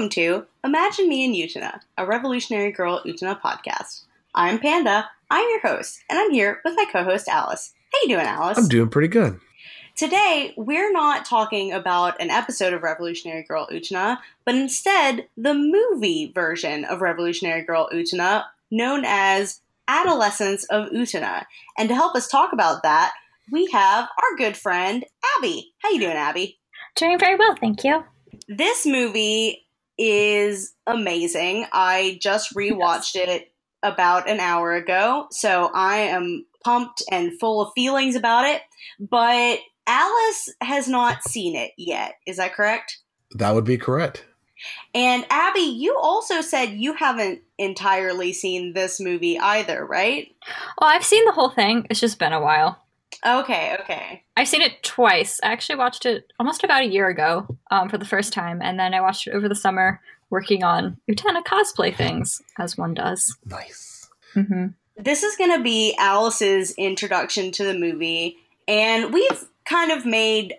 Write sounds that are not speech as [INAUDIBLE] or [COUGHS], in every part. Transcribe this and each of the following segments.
and welcome to Imagine Me and Utena, a Revolutionary Girl Utena podcast. I'm Panda, I'm your host, and I'm here with my co-host Alice. How you doing, Alice? I'm doing pretty good. Today, we're not talking about an episode of Revolutionary Girl Utena, but instead the movie version of Revolutionary Girl Utena, known as Adolescence of Utena. And to help us talk about that, we have our good friend Abby. How you doing, Abby? Doing very well, thank you. This movie is amazing. I just rewatched yes. it about an hour ago, so I am pumped and full of feelings about it. But Alice has not seen it yet. Is that correct? That would be correct. And Abby, you also said you haven't entirely seen this movie either, right? Well, I've seen the whole thing. It's just been a while. Okay, okay. I've seen it twice. I actually watched it almost about a year ago um, for the first time, and then I watched it over the summer working on Utena cosplay things, as one does. Nice. Mm-hmm. This is going to be Alice's introduction to the movie, and we've kind of made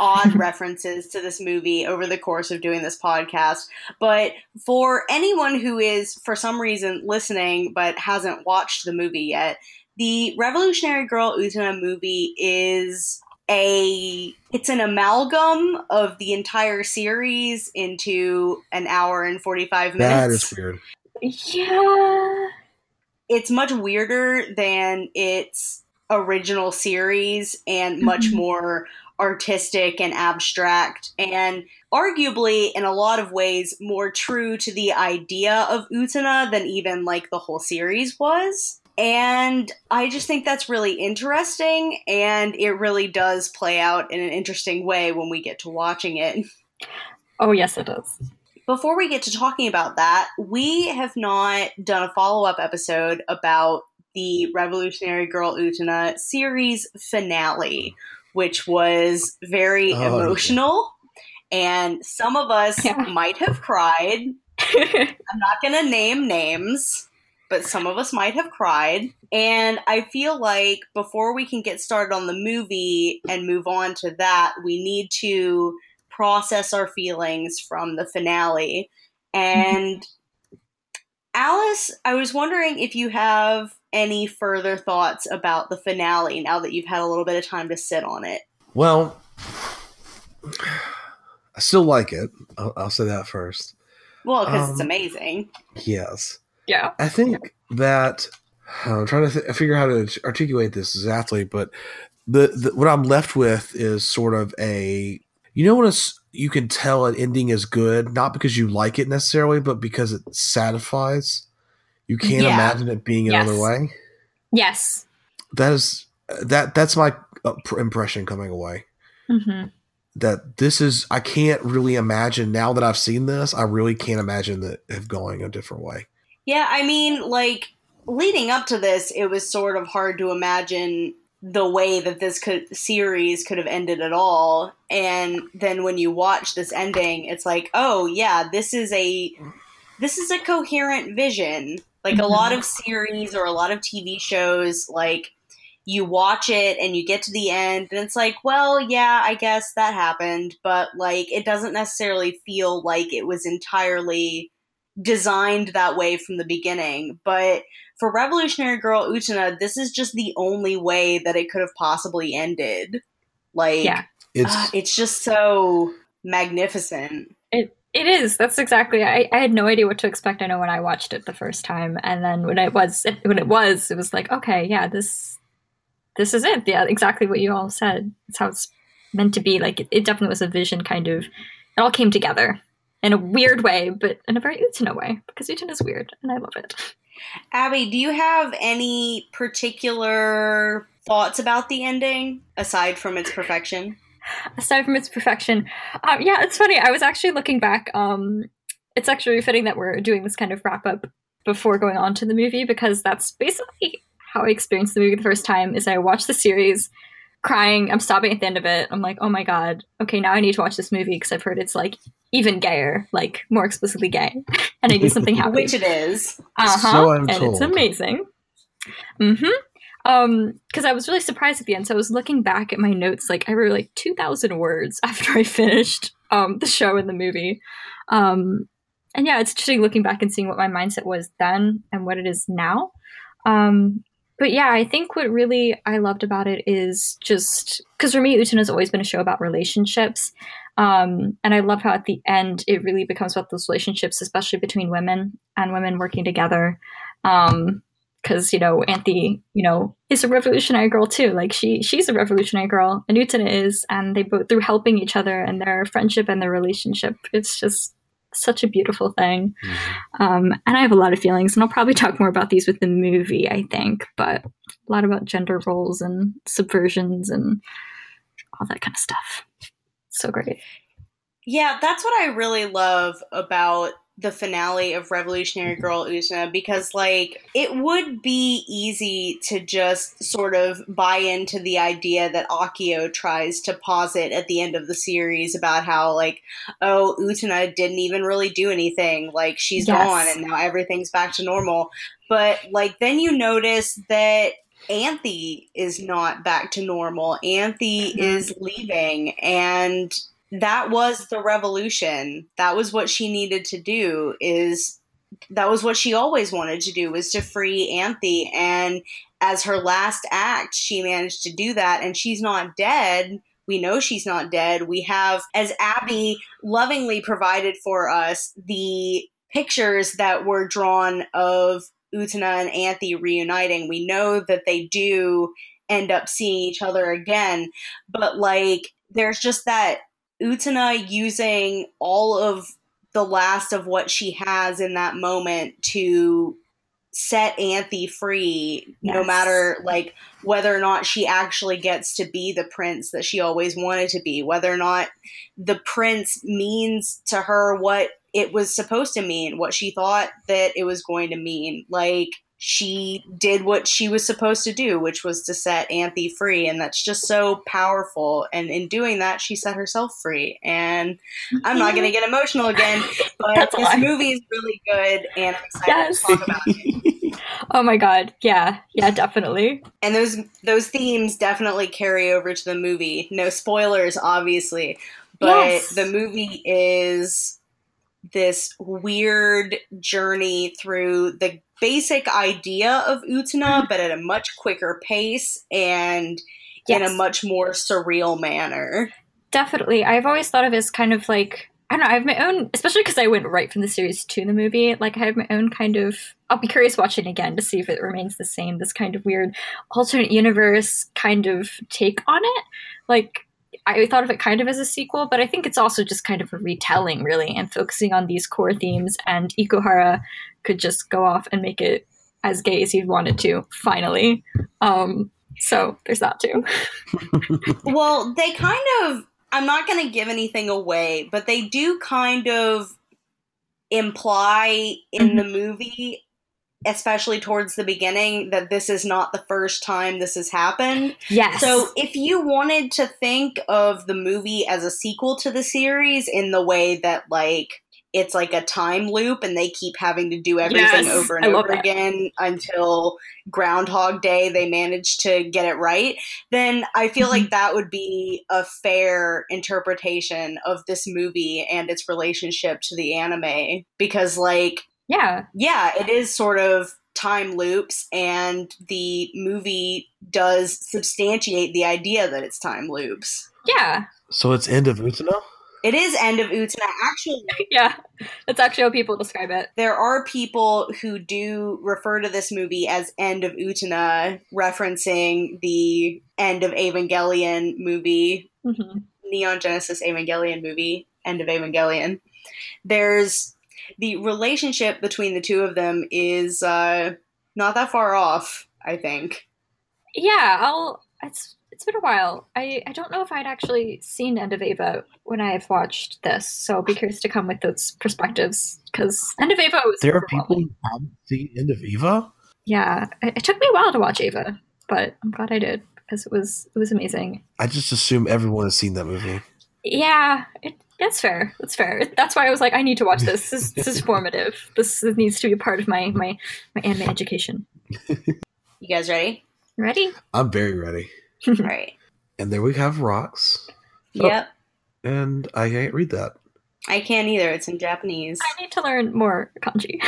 odd [LAUGHS] references to this movie over the course of doing this podcast. But for anyone who is, for some reason, listening but hasn't watched the movie yet, the Revolutionary Girl Utena movie is a it's an amalgam of the entire series into an hour and 45 minutes. That is weird. Yeah. It's much weirder than its original series and much mm-hmm. more artistic and abstract and arguably in a lot of ways more true to the idea of Utena than even like the whole series was. And I just think that's really interesting, and it really does play out in an interesting way when we get to watching it. Oh, yes, it does. Before we get to talking about that, we have not done a follow up episode about the Revolutionary Girl Utena series finale, which was very oh, emotional. And some of us yeah. might have cried. [LAUGHS] I'm not going to name names but some of us might have cried. And I feel like before we can get started on the movie and move on to that, we need to process our feelings from the finale. And Alice, I was wondering if you have any further thoughts about the finale now that you've had a little bit of time to sit on it. Well, I still like it. I'll, I'll say that first. Well, because um, it's amazing. Yes. Yeah. I think that I'm trying to th- figure out how to articulate this exactly, but the, the, what I'm left with is sort of a you know when it's you can tell an ending is good not because you like it necessarily, but because it satisfies. You can't yeah. imagine it being yes. another way. Yes. That is that that's my impression coming away. Mm-hmm. That this is I can't really imagine now that I've seen this. I really can't imagine that it going a different way. Yeah, I mean, like leading up to this, it was sort of hard to imagine the way that this could series could have ended at all. And then when you watch this ending, it's like, oh yeah, this is a this is a coherent vision. Like a mm-hmm. lot of series or a lot of TV shows, like you watch it and you get to the end and it's like, well, yeah, I guess that happened, but like it doesn't necessarily feel like it was entirely designed that way from the beginning. But for Revolutionary Girl Utena, this is just the only way that it could have possibly ended. Like, yeah. it's, uh, it's just so magnificent. It it is. That's exactly. I, I had no idea what to expect. I know when I watched it the first time, and then when it was when it was, it was like, okay, yeah, this this is it. Yeah, exactly what you all said. It's how it's meant to be. Like it, it definitely was a vision. Kind of, it all came together in a weird way, but in a very Utena way, because Utena is weird and I love it. Abby, do you have any particular thoughts about the ending aside from its perfection? Aside from its perfection, um, yeah, it's funny. I was actually looking back. Um, it's actually fitting that we're doing this kind of wrap up before going on to the movie because that's basically how I experienced the movie the first time. Is I watched the series, crying. I'm stopping at the end of it. I'm like, oh my god, okay, now I need to watch this movie because I've heard it's like even gayer, like more explicitly gay, [LAUGHS] and I do something happy. Which it is. Uh huh. So and told. it's amazing. Mm hmm. Um, because I was really surprised at the end. So I was looking back at my notes, like I wrote like two thousand words [LAUGHS] after I finished um, the show and the movie. Um, and yeah, it's interesting looking back and seeing what my mindset was then and what it is now. Um, but yeah, I think what really I loved about it is just because for me, Utena has always been a show about relationships. Um, and I love how at the end it really becomes about those relationships, especially between women and women working together. Um, because you know Anthy, you know, is a revolutionary girl too. Like she, she's a revolutionary girl, and Utena is, and they both through helping each other and their friendship and their relationship. It's just such a beautiful thing. Mm-hmm. Um, and I have a lot of feelings, and I'll probably talk more about these with the movie, I think, but a lot about gender roles and subversions and all that kind of stuff. So great. Yeah, that's what I really love about the finale of Revolutionary Girl Utena because, like, it would be easy to just sort of buy into the idea that Akio tries to posit at the end of the series about how, like, oh, Utena didn't even really do anything. Like, she's yes. gone and now everything's back to normal. But, like, then you notice that Anthy is not back to normal. Anthy mm-hmm. is leaving and that was the revolution. That was what she needed to do is that was what she always wanted to do was to free Anthy and as her last act she managed to do that and she's not dead. We know she's not dead. We have as Abby lovingly provided for us the pictures that were drawn of Utena and Anthy reuniting. We know that they do end up seeing each other again, but like there's just that Utena using all of the last of what she has in that moment to set Anthy free, yes. no matter like whether or not she actually gets to be the prince that she always wanted to be, whether or not the prince means to her what it was supposed to mean, what she thought that it was going to mean. Like she did what she was supposed to do, which was to set Anthy free. And that's just so powerful. And in doing that, she set herself free. And I'm not going to get emotional again, [LAUGHS] but this movie is really good. And I'm excited yes. to talk about it. [LAUGHS] oh my God. Yeah. Yeah, definitely. And those, those themes definitely carry over to the movie. No spoilers, obviously. But yes. the movie is this weird journey through the basic idea of Utena, mm-hmm. but at a much quicker pace and yes. in a much more surreal manner. Definitely. I've always thought of it as kind of like I don't know, I have my own especially because I went right from the series to the movie, like I have my own kind of I'll be curious watching again to see if it remains the same, this kind of weird alternate universe kind of take on it. Like I thought of it kind of as a sequel, but I think it's also just kind of a retelling, really, and focusing on these core themes. And Ikuhara could just go off and make it as gay as he wanted to, finally. Um, so there's that too. [LAUGHS] well, they kind of, I'm not going to give anything away, but they do kind of imply in mm-hmm. the movie especially towards the beginning, that this is not the first time this has happened. Yes. So if you wanted to think of the movie as a sequel to the series in the way that, like, it's like a time loop and they keep having to do everything yes, over and over that. again until Groundhog Day they manage to get it right, then I feel mm-hmm. like that would be a fair interpretation of this movie and its relationship to the anime. Because, like, yeah. Yeah, it is sort of time loops, and the movie does substantiate the idea that it's time loops. Yeah. So it's end of Utena? It is end of Utena. Actually, [LAUGHS] yeah, that's actually how people describe it. There are people who do refer to this movie as end of Utena, referencing the end of Evangelion movie, mm-hmm. Neon Genesis Evangelion movie, end of Evangelion. There's the relationship between the two of them is uh, not that far off. I think. Yeah, I'll. It's it's been a while. I I don't know if I'd actually seen End of Eva when I have watched this, so I'll be curious to come with those perspectives because End of Eva was. There are people who haven't seen End of Eva. Yeah, it, it took me a while to watch Eva, but I'm glad I did because it was it was amazing. I just assume everyone has seen that movie. Yeah, it, that's fair. That's fair. That's why I was like, I need to watch this. This is, this is formative. This needs to be a part of my my my anime education. You guys ready? Ready? I'm very ready. All right. [LAUGHS] And there we have rocks. Oh, yep. and I can't read that. I can't either. It's in Japanese. I need to learn more kanji.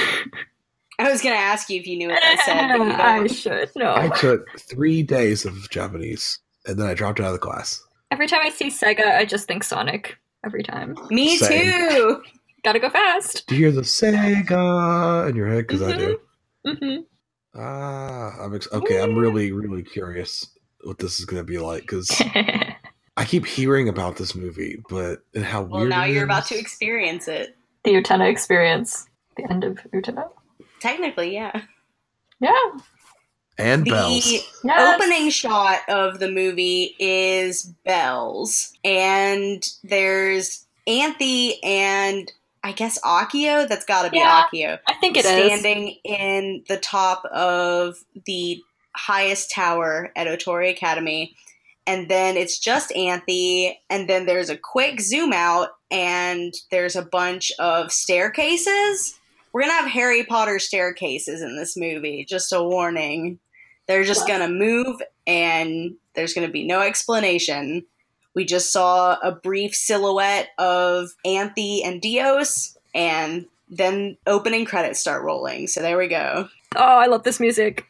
[LAUGHS] I was gonna ask you if you knew what that said. But you [LAUGHS] I don't. should know. I took three days of Japanese, and then I dropped out of the class. Every time I see Sega, I just think Sonic. Every time. Me Same. too. Gotta go fast. Do you hear the Sega in your head? Because I do. hmm Ah, I'm ex- okay. I'm really, really curious what this is going to be like because [LAUGHS] I keep hearing about this movie, but and how Well, weird. now it you're about to experience it. the Utena experience. The end of Utena. Technically, yeah. Yeah. And The bells. Yes. opening shot of the movie is bells, and there's Anthy and I guess Akio. That's got to be Yeah, Akio. I think it is. standing in the top of the highest tower at Otori Academy. And then it's just Anthy, and then there's a quick zoom out, and there's a bunch of staircases. We're gonna have Harry Potter staircases in this movie, just a warning. They're just Wow. gonna move, and there's gonna be no explanation. We just saw a brief silhouette of Anthy and Dios, and then opening credits start rolling. So there we go. Oh, I love this music.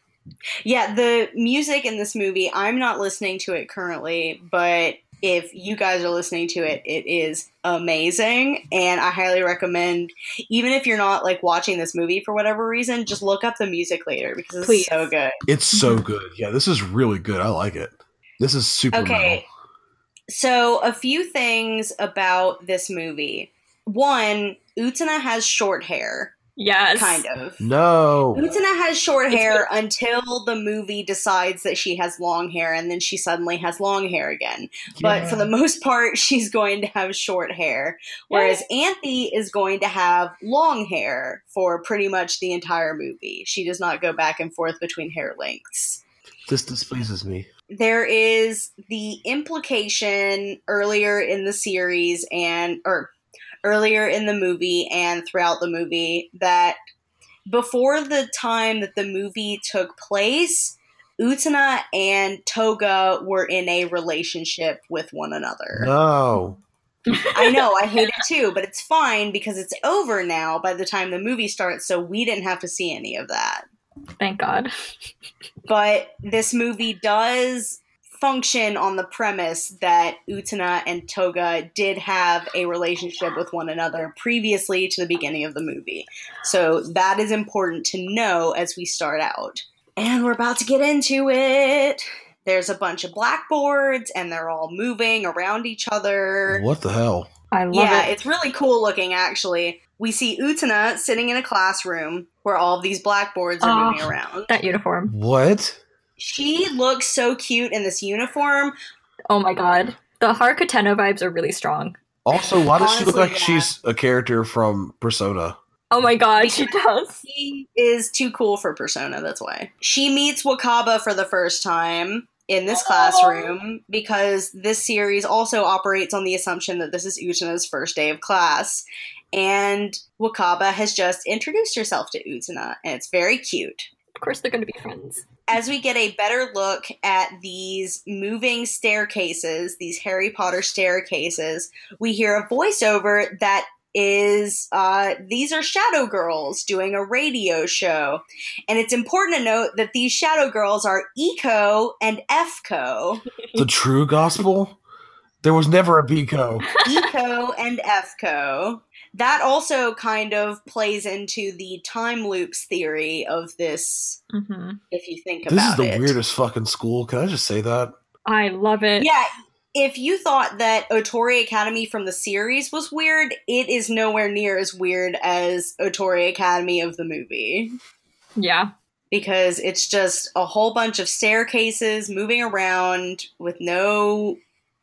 Yeah, the music in this movie, I'm not listening to it currently, but if you guys are listening to it, it is amazing. And I highly recommend, even if you're not like watching this movie for whatever reason, just look up the music later because it's Please. so good. It's so mm-hmm. good. Yeah, this is really good. I like it. This is super. Okay. metal. So, a few things about this movie. One, Utena has short hair, Yes. kind of. No. Utena has short It's hair until the movie decides that she has long hair, and then she suddenly has long hair again. But for the most part, [LAUGHS] she's going to have short hair. Whereas Anthy is going to have long hair for pretty much the entire movie. She does not go back and forth between hair lengths. this displeases me. There is the implication earlier in the series and or earlier in the movie and throughout the movie that before the time that the movie took place, Utena and Toga were in a relationship with one another. No. I know, I hate it too, but it's fine because it's over now by the time the movie starts, so we didn't have to see any of that. Thank God. But this movie does function on the premise that Utena and Toga did have a relationship with one another previously to the beginning of the movie. So that is important to know as we start out. And we're about to get into it. There's a bunch of blackboards and they're all moving around each other. What the hell? I love Yeah, it. Yeah, it's really cool looking actually. We see Utena sitting in a classroom where all of these blackboards are Oh. moving around. That uniform. What? She looks so cute in this uniform. Oh my God. The Harkuteno vibes are really strong. Also, why does she look like yeah. she's a character from Persona? Oh my God, she does. She is too cool for Persona, that's why. She meets Wakaba for the first time in this Aw. classroom because this series also operates on the assumption that this is Utena's first day of class. And Wakaba has just introduced herself to Utena, and it's very cute. Of course, they're going to be friends. As we get a better look at these moving staircases, these Harry Potter staircases, we hear a voiceover that is uh, these are Shadow Girls doing a radio show. And it's important to note that these Shadow Girls are Eco and Fco. [LAUGHS] The true gospel? There was never a Biko. Eco and Fco. That also kind of plays into the time loops theory of this, hmm if you think This about is the it. weirdest fucking school. Can I just say that? I love it. Yeah, if you thought that Otori Academy from the series was weird, it is nowhere near as weird as Otori Academy of the movie. Yeah. Because it's just a whole bunch of staircases moving around with no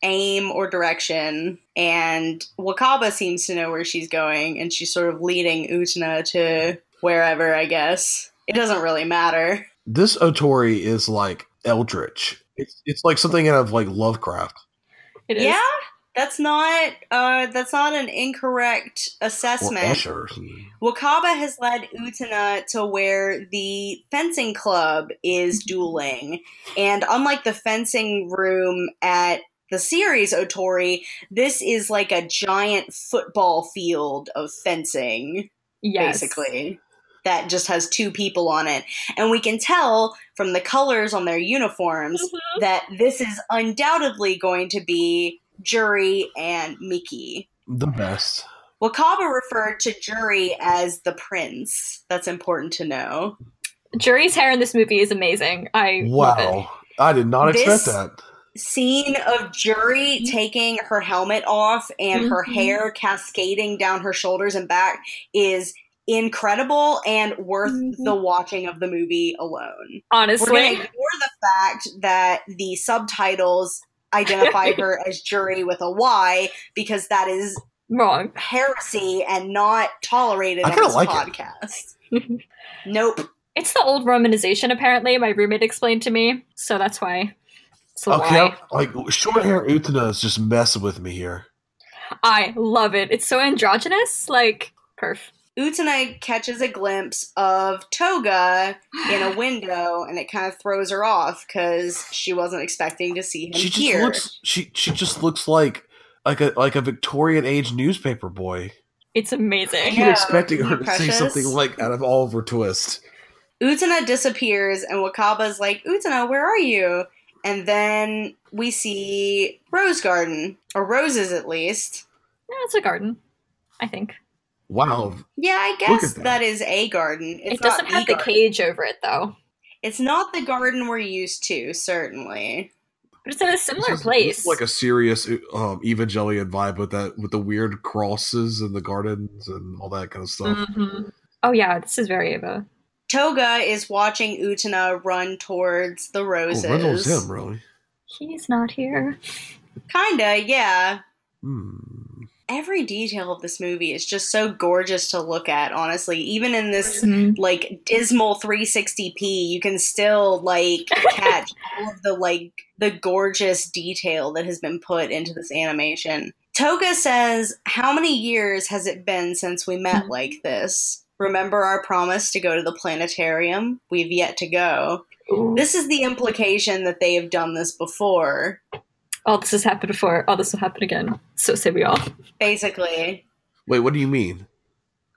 aim or direction. And Wakaba seems to know where she's going, and she's sort of leading Utena to wherever, I guess. It doesn't really matter. This Otori is like Eldritch. It's it's like something out of like Lovecraft. It is. Yeah, that's not uh that's not an incorrect Or assessment. Wakaba has led Utena to where the fencing club is dueling. And unlike the fencing room at the series Otori, this is like a giant football field of fencing, Yes. basically, that just has two people on it. And we can tell from the colors on their uniforms Mhm. that this is undoubtedly going to be Jury and Miki. The best. Wakaba referred to Jury as the prince. That's important to know. Jury's hair in this movie is amazing. I love it. Wow. I did not expect This- that. Scene of Jury taking her helmet off and her Mhm. hair cascading down her shoulders and back is incredible and worth Mhm. the watching of the movie alone. Honestly, We're going to ignore the fact that the subtitles identify [LAUGHS] her as Jury with a Y because that is Wrong. heresy and not tolerated I on kinda this like it. podcast. [LAUGHS] nope. It's the old romanization, apparently. My roommate explained to me, so that's why. It's the Okay, why. like short hair Utena is just messing with me here. I love it. It's so androgynous. Like, perf. Utena catches a glimpse of Toga in a [SIGHS] window and it kind of throws her off because she wasn't expecting to see him She just here. looks she she just looks like like a like a Victorian age newspaper boy. It's I amazing. keep Yeah, expecting her to say something like out of Oliver Twist. Utena disappears and Wakaba's like, Utena, where are you? And then we see Rose Garden, or roses at least. Yeah, it's a garden, I think. Wow. Yeah, I guess that. that is a garden. It's it doesn't not have the garden. cage over it, though. It's not the garden we're used to, certainly. But it's in a similar This is- place. this is like a serious um, Evangelion vibe with that with the weird crosses and the gardens and all that kind of stuff. Mhm. Oh, yeah, this is very Eva. Toga is watching Utena run towards the roses. Oh, roses. Rendell's him, really. He's not here. Kinda, yeah. Hmm. Every detail of this movie is just so gorgeous to look at, honestly. Even in this Mhm. like dismal 360p, you can still like [LAUGHS] catch all of the like the gorgeous detail that has been put into this animation. Toga says, "How many years has it been since we met Mhm. like this? Remember our promise to go to the planetarium? We've yet to go." Ooh. This is the implication that they have done this before. Oh, this has happened before. Oh, this will happen again. So say we all. Basically, Wait, what do you mean?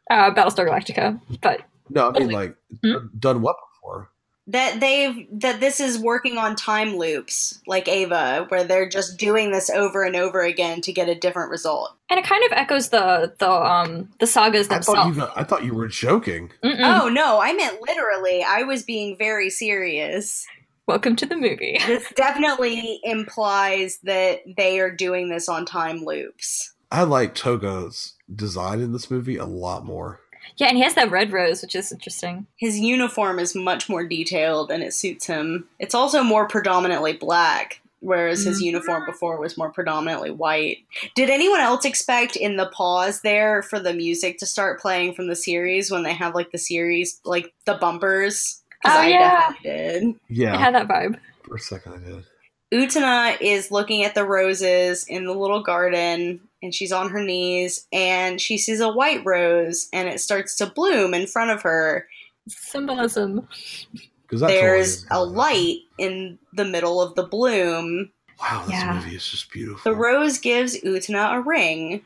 Uh, Battlestar Galactica. But No, I mean like Hmm? done what before? That they've that this is working on time loops like Eva, where they're just doing this over and over again to get a different result. and it kind of echoes the the um the sagas I thought themselves. you I thought you were joking. Mm-mm. Oh no, I meant literally. I was being very serious. Welcome to the movie. [LAUGHS] This definitely implies that they are doing this on time loops. I like Togo's design in this movie a lot more. Yeah, and he has that red rose, which is interesting. His uniform is much more detailed and it suits him. It's also more predominantly black, whereas his Mhm. uniform before was more predominantly white. Did anyone else expect in the pause there for the music to start playing from the series when they have like the series, like the bumpers? Oh, I yeah. did. Yeah, It had that vibe. for a second I did. Utena is looking at the roses in the little garden and she's on her knees and she sees a white rose and it starts to bloom in front of her. Symbolism. Because There's a light in the middle of the bloom. Wow, this Yeah. movie is just beautiful. The rose gives Utena a ring.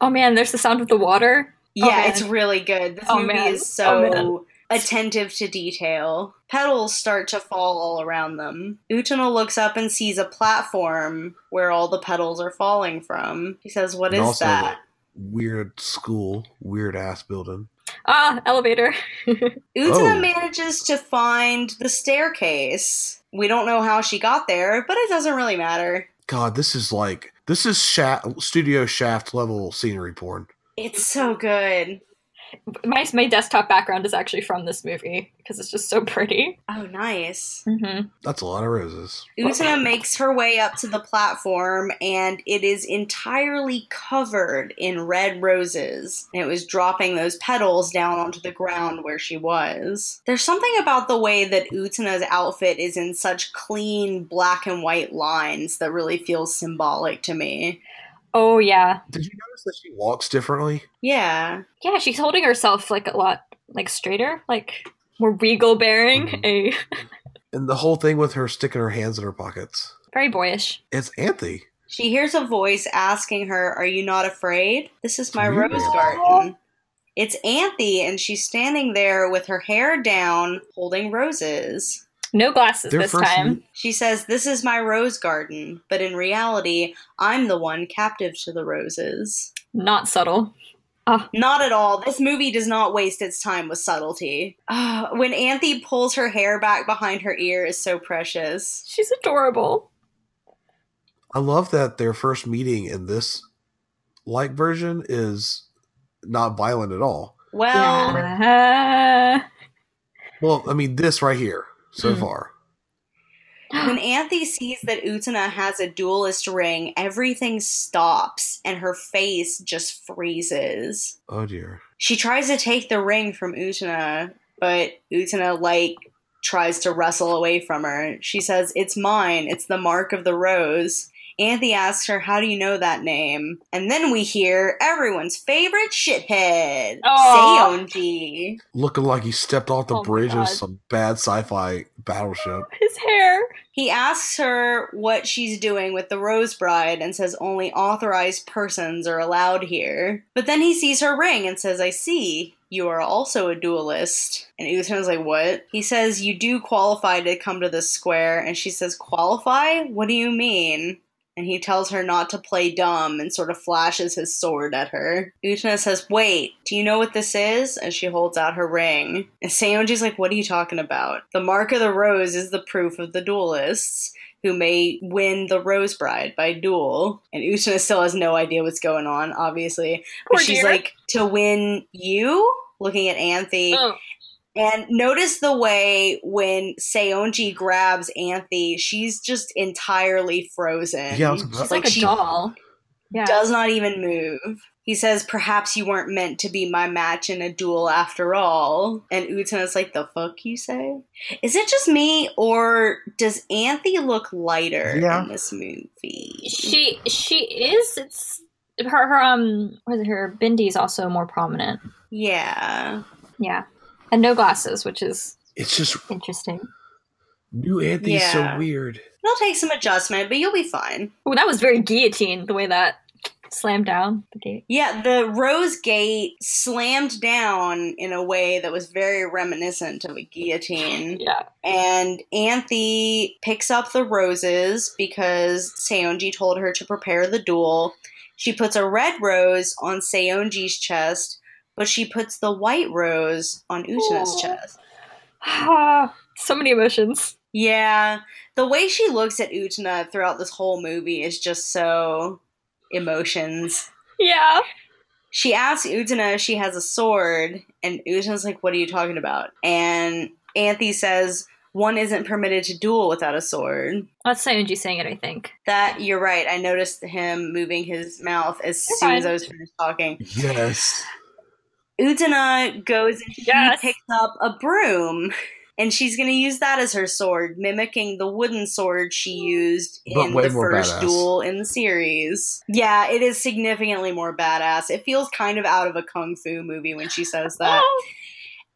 Oh man, there's the sound of the water. Oh, Yeah, man. it's really good. This Oh, movie man. is Oh, man. so attentive to detail. Petals start to fall all around them. Utena looks up and sees a platform where all the petals are falling from. He says, What is And also that? Weird school, weird ass building. Ah, elevator. [LAUGHS] Utena Oh. manages to find the staircase. We don't know how she got there, but it doesn't really matter. God, this is like this is shaft, studio shaft level scenery porn. It's so good. My my desktop background is actually from this movie because it's just so pretty. Oh, nice. Mm-hmm. That's a lot of roses. Utena makes her way up to the platform, and it is entirely covered in red roses. And it was dropping those petals down onto the ground where she was. There's something about the way that Utena's outfit is in such clean black and white lines that really feels symbolic to me. Oh yeah, Did you notice that she walks differently? Yeah. yeah. She's holding herself like a lot like straighter, like more regal bearing. Mhm. A [LAUGHS] And the whole thing with her sticking her hands in her pockets. Very boyish. It's Anthy. She hears a voice asking her, Are you not afraid? This is my Really? rose garden. It's Anthy, and she's standing there with her hair down, holding roses. No glasses Their this time. meet- She says, This is my rose garden, but in reality, I'm the one captive to the roses. Not subtle. Not at all. This movie does not waste its time with subtlety. Ah, when Anthy pulls her hair back behind her ear is so precious. She's adorable. I love that their first meeting in this like version is not violent at all. Well, Yeah. Well, I mean, this right here so Mm. far. when Anthy sees that Utena has a duelist ring, everything stops and her face just freezes. Oh dear. She tries to take the ring from Utena, but Utena, like, tries to wrestle away from her. She says, It's mine. It's the mark of the rose. Anthy asks her, How do you know that name? And then we hear everyone's favorite shithead, Aw. Saionji. Looking like he stepped off the Oh bridge of some bad sci-fi battleship. [LAUGHS] His hair. He asks her what she's doing with the Rose Bride and says only authorized persons are allowed here. But then he sees her ring and says, I see. You are also a duelist. And Utena's like, What? He says, You do qualify to come to this square. And she says, Qualify? What do you mean? And he tells her not to play dumb and sort of flashes his sword at her. Utena says, Wait, do you know what this is? And she holds out her ring. And Saionji's like, What are you talking about? The mark of the rose is the proof of the duelists who may win the Rose Bride by duel. And Utena still has no idea what's going on, obviously. But Poor she's dear. like, To win you? Looking at Anthy. Oh, And notice the way when Saionji grabs Anthy, she's just entirely frozen. Yeah, I was- she's Like like, a she- doll. Yeah. does not even move. He says, Perhaps you weren't meant to be my match in a duel after all. And Utena's like, The fuck you say? Is it just me, or does Anthy look lighter Yeah. in this movie? She she is. It's her her um. What is it? Her bindi is also more prominent. yeah. Yeah, and no glasses, which is It's just interesting. new Anthy's Yeah. so weird. It'll take some adjustment, but you'll be fine. Oh, that was very guillotine. The way that slammed down the gate. Yeah, the rose gate slammed down in a way that was very reminiscent of a guillotine. [LAUGHS] Yeah. And Anthy picks up the roses because Saionji told her to prepare the duel. She puts a red rose on Saionji's chest, but she puts the white rose on Utena's Aw. chest. [SIGHS] so many emotions. Yeah, the way she looks at Utena throughout this whole movie is just so emotions. Yeah. She asks Utena if she has a sword, and Utena's like, What are you talking about? And Anthy says, One isn't permitted to duel without a sword. That's Saionji saying it. I think. That, you're right. I noticed him moving his mouth as You're soon as. I was finished talking. Yes. Utena goes and she Yes. picks up a broom. And she's going to use that as her sword, mimicking the wooden sword she used But in the first badass. duel in the series. Yeah, it is significantly more badass. It feels kind of out of a kung fu movie when she says that. Oh,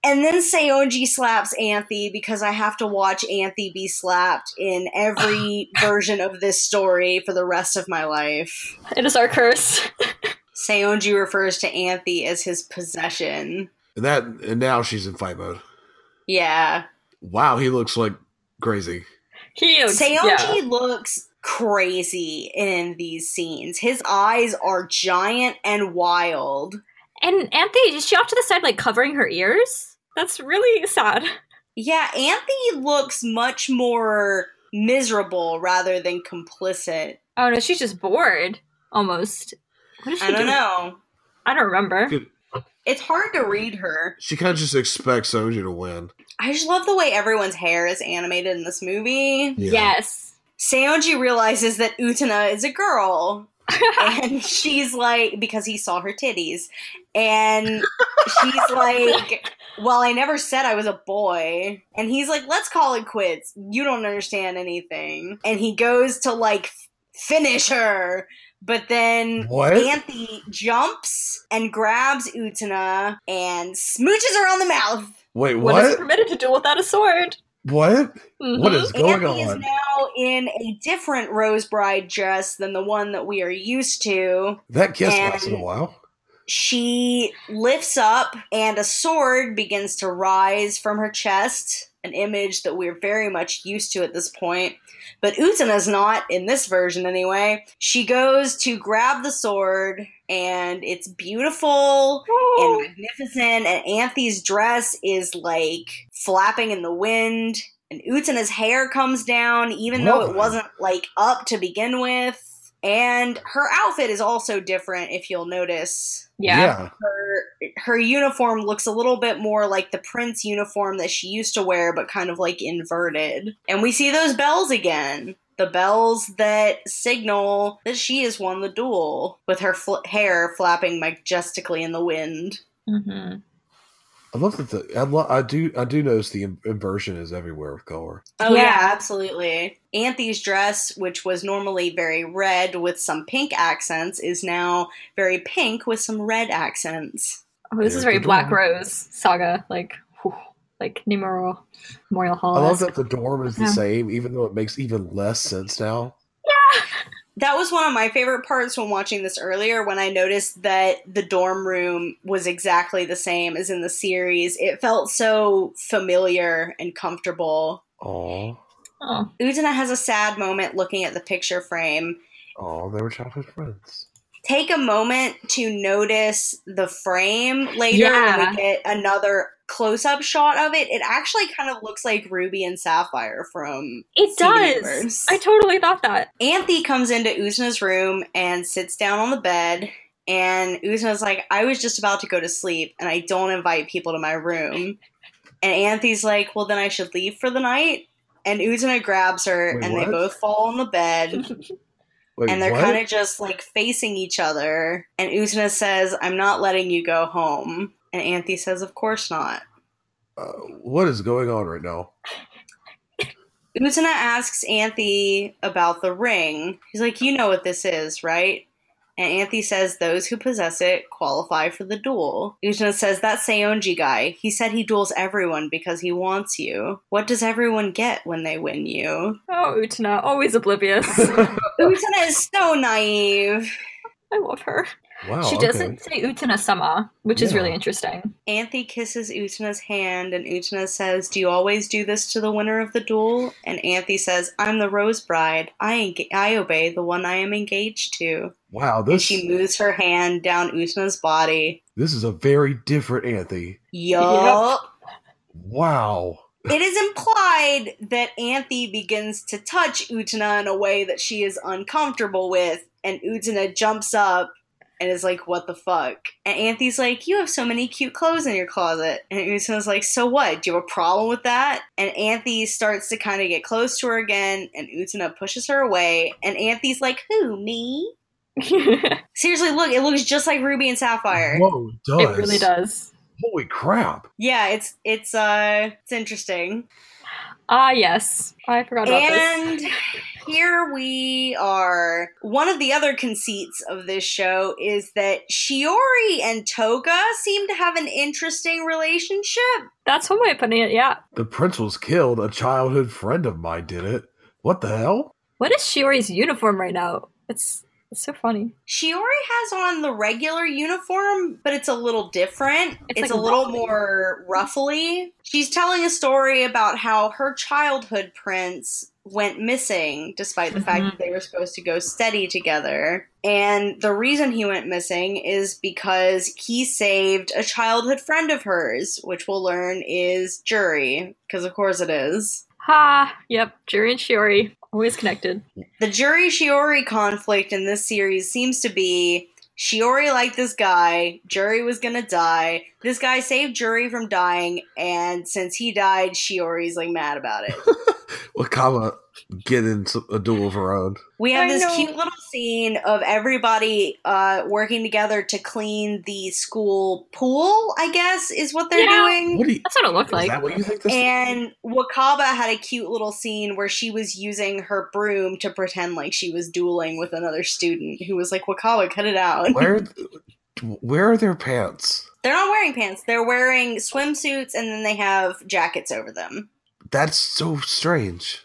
And then Saionji slaps Anthy because I have to watch Anthy be slapped in every [SIGHS] version of this story for the rest of my life. it is our curse. [LAUGHS] Saionji refers to Anthy as his possession. And that and now she's in fight mode. Yeah. Wow, he looks like crazy. He looks, Saionji yeah. looks crazy in these scenes. His eyes are giant and wild. And Anthy is she off to the side, like covering her ears? That's really sad. Yeah, Anthy looks much more miserable rather than complicit. Oh no, she's just bored. Almost. What is she I don't doing? know. I don't remember. Good. It's hard to read her. She kind of just expects Soji to win. I just love the way everyone's hair is animated in this movie. Yeah. Yes. Saionji realizes that Utena is a girl. [LAUGHS] and she's like, because he saw her titties. And she's like, well, I never said I was a boy. And he's like, let's call it quits. You don't understand anything. And he goes to like finish her. But then What? Anthy jumps and grabs Utena and smooches her on the mouth. Wait, What is what? permitted to do without a sword? What? What Mhm. is going Anthy is now in a different Rose Bride dress than the one that we are used to. That kiss and- lasted a while. She lifts up, and a sword begins to rise from her chest, an image that we're very much used to at this point. But Utena's not, in this version anyway. She goes to grab the sword, and it's beautiful and Oh, magnificent, and Anthy's dress is like flapping in the wind, and Utena's hair comes down, even though it wasn't like up to begin with. And her outfit is also different, if you'll notice. yeah. Her her uniform looks a little bit more like the prince uniform that she used to wear, but kind of like inverted. And we see those bells again. The bells that signal that she has won the duel, with her fl- hair flapping majestically in the wind. hmm I love that the I, lo- I do I do notice the in- inversion is everywhere with color. Oh yeah. Yeah. absolutely. Anthy's dress, which was normally very red with some pink accents, is now very pink with some red accents. Oh, this There's is very Black door. Rose saga, like whew, like Nemuro Memorial Hall. I love that the dorm is the Yeah. same, even though it makes even less sense now. That was one of my favorite parts when watching this earlier when I noticed that the dorm room was exactly the same as in the series. It felt so familiar and comfortable. Aw. Oh, Utena has a sad moment looking at the picture frame. Oh, they were childhood friends. Take a moment to notice the frame later Yeah. when we get another close up shot of it. It actually kind of looks like Ruby and Sapphire from it Steven does. Universe. I totally thought that. Anthy comes into Utena's room and sits down on the bed. And Utena's like, I was just about to go to sleep and I don't invite people to my room. And Anthy's like, Well, then I should leave for the night. And Utena grabs her Wait, and they both fall on the bed [LAUGHS] Wait, and they're kind of just like facing each other. And Utena says, I'm not letting you go home. And Anthy says, Of course not. uh, what is going on right now? Utena asks Anthy about the ring. He's like, You know what this is, right? And Anthy says those who possess it qualify for the duel. Utena says that Saionji guy, he said he duels everyone because he wants you. What does everyone get when they win you? Oh, Utena, always oblivious. [LAUGHS] [LAUGHS] Utena is so naive. I love her. wow. she doesn't say Utena sama, which is really interesting. Anthy kisses Utena's hand, and Utena says, Do you always do this to the winner of the duel? And Anthy says, I'm the Rose Bride. I, enga- I obey the one I am engaged to. Wow, And she moves her hand down Utena's body. this is a very different Anthy. Yup. [LAUGHS] Wow. It is implied that Anthy begins to touch Utena in a way that she is uncomfortable with, and Utena jumps up and is like, What the fuck? And Anthy's like, You have so many cute clothes in your closet. And Utena's like, So what? Do you have a problem with that? And Anthy starts to kind of get close to her again, and Utena pushes her away, and Anthy's like, Who, me? [LAUGHS] Seriously, look, it looks just like Ruby and Sapphire. Whoa, it does. it really does. Holy crap. Yeah, it's it's uh it's interesting. Ah, yes. I forgot about And this. here we are. One of the other conceits of this show is that Shiori and Toga seem to have an interesting relationship. That's one way of putting it, yeah. The prince was killed. A childhood friend of mine did it. What the hell? What is Shiori's uniform right now? It's it's so funny. Shiori has on the regular uniform, but it's a little different. It's, It's a like little ruffly. more ruffly. She's telling a story about how her childhood prince went missing despite the fact Mhm. that they were supposed to go steady together. And the reason he went missing is because he saved a childhood friend of hers, which we'll learn is Jury, because of course it is. Ha! Yep, Juri and Shiori always connected. The Jury Shiori conflict in this series seems to be Shiori liked this guy, Jury was gonna die. This guy saved Jury from dying, and since he died, Shiori's like mad about it. [LAUGHS] Wakaba get into a duel of her own. We have I this know. cute little scene of everybody uh, working together to clean the school pool, I guess, is what they're Yeah. doing. What you? That's what it looked Is like. that what you think this? And Wakaba had a cute little scene where she was using her broom to pretend like she was dueling with another student who was like, Wakaba, cut it out. where? [LAUGHS] Where are their pants? They're not wearing pants. They're wearing swimsuits and then they have jackets over them. That's so strange.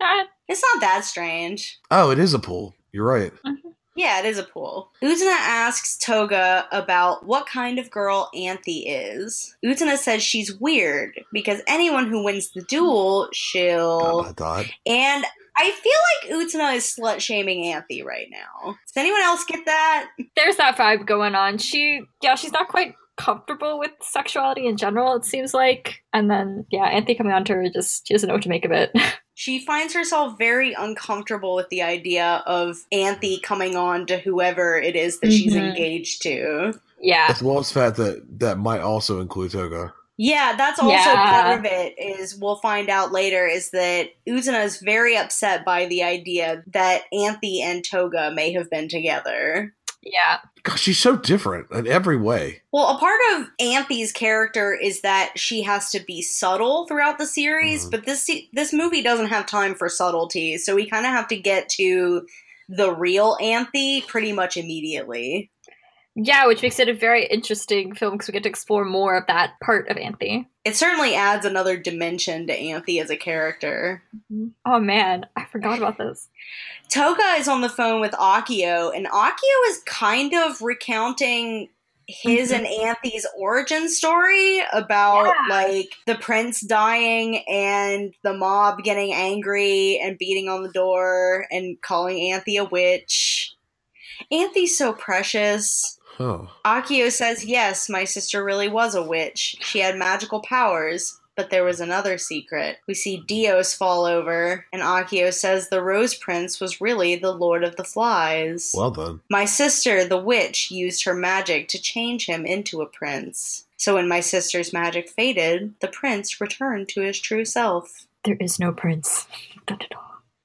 [LAUGHS] It's not that strange. Oh, it is a pool. You're right. Mm-hmm. Yeah, it is a pool. Utena asks Toga about what kind of girl Anthy is. Utena says she's weird because anyone who wins the duel, she'll. Dot, dot, dot. And I feel like Utena is slut shaming Anthy right now. Does anyone else get that? there's that vibe going on. She, yeah, she's not quite comfortable with sexuality in general. It seems like, and then yeah, Anthony coming on to her just she doesn't know what to make of it. [LAUGHS] She finds herself very uncomfortable with the idea of Anthy coming on to whoever it is that she's Mhm. engaged to. yeah, As well as the fact that that might also include Toga. Yeah, that's also Yeah. part of it. Is we'll find out later is that Utena is very upset by the idea that Anthy and Toga may have been together. Yeah, Gosh, she's so different in every way. Well, a part of Anthy's character is that she has to be subtle throughout the series, Mhm. but this this movie doesn't have time for subtlety, so we kind of have to get to the real Anthy pretty much immediately. Yeah, which makes it a very interesting film because we get to explore more of that part of Anthony. It certainly adds another dimension to Anthy as a character. Mm-hmm. Oh man, I forgot about this. Toga is on the phone with Akio, and Akio is kind of recounting his and mm-hmm. Anthy's origin story about Yeah. like the prince dying and the mob getting angry and beating on the door and calling Anthy a witch. Anthy's so precious. Huh. Akio says, Yes, my sister really was a witch. She had magical powers, but there was another secret. We see Dios fall over, and Akio says the Rose Prince was really the Lord of the Flies. Well done. my sister, the witch, used her magic to change him into a prince. So when my sister's magic faded, the prince returned to his true self. There is no prince.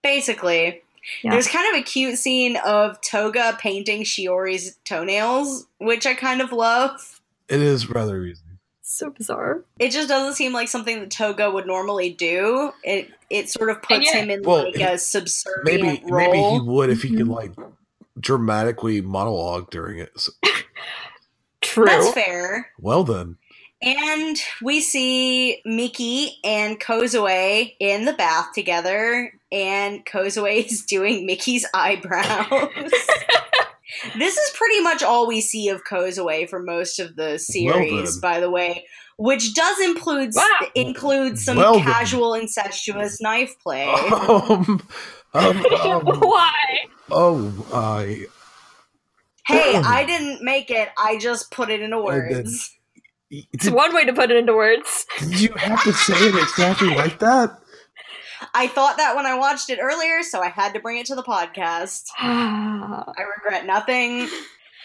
Basically, Yeah. there's kind of a cute scene of Toga painting Shiori's toenails, which I kind of love. It is rather easy. So bizarre. It just doesn't seem like something that Toga would normally do. It it sort of puts yeah- him in Well, like a subservient Maybe role. maybe he would if he could Mhm. like dramatically monologue during it. So- [LAUGHS] True. That's fair. well then. And we see Miki and Kozue in the bath together, and Kozue is doing Miki's eyebrows. [LAUGHS] this is pretty much all we see of Kozue for most of the series, then. by the way, which does include Wow. include some Well then. casual incestuous knife play. [LAUGHS] Um, um, [LAUGHS] um, Why? oh, I. hey, I didn't make it. I just put it into words. It's one way to put it into words. you have to say it exactly like that? I thought that when I watched it earlier, so I had to bring it to the podcast. [SIGHS] Ah, I regret nothing.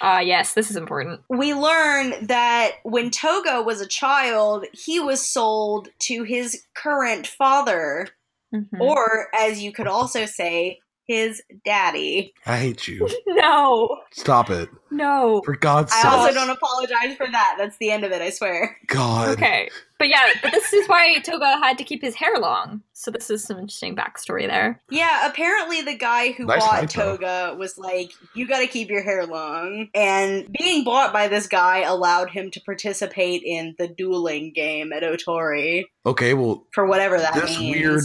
Ah yes, this is important. we learn that when Togo was a child, he was sold to his current father, Mhm. or as you could also say, his daddy. I hate you. [LAUGHS] no, Stop it. no. For God's sake. I also don't apologize for that. That's the end of it, I swear. God. Okay, but yeah, but this is why Toga had to keep his hair long. So this is some interesting backstory there. Yeah, apparently the guy who Nice bought hype. Toga was like, you gotta keep your hair long. And being bought by this guy allowed him to participate in the dueling game at Otori, Okay, well, for whatever that This means. weird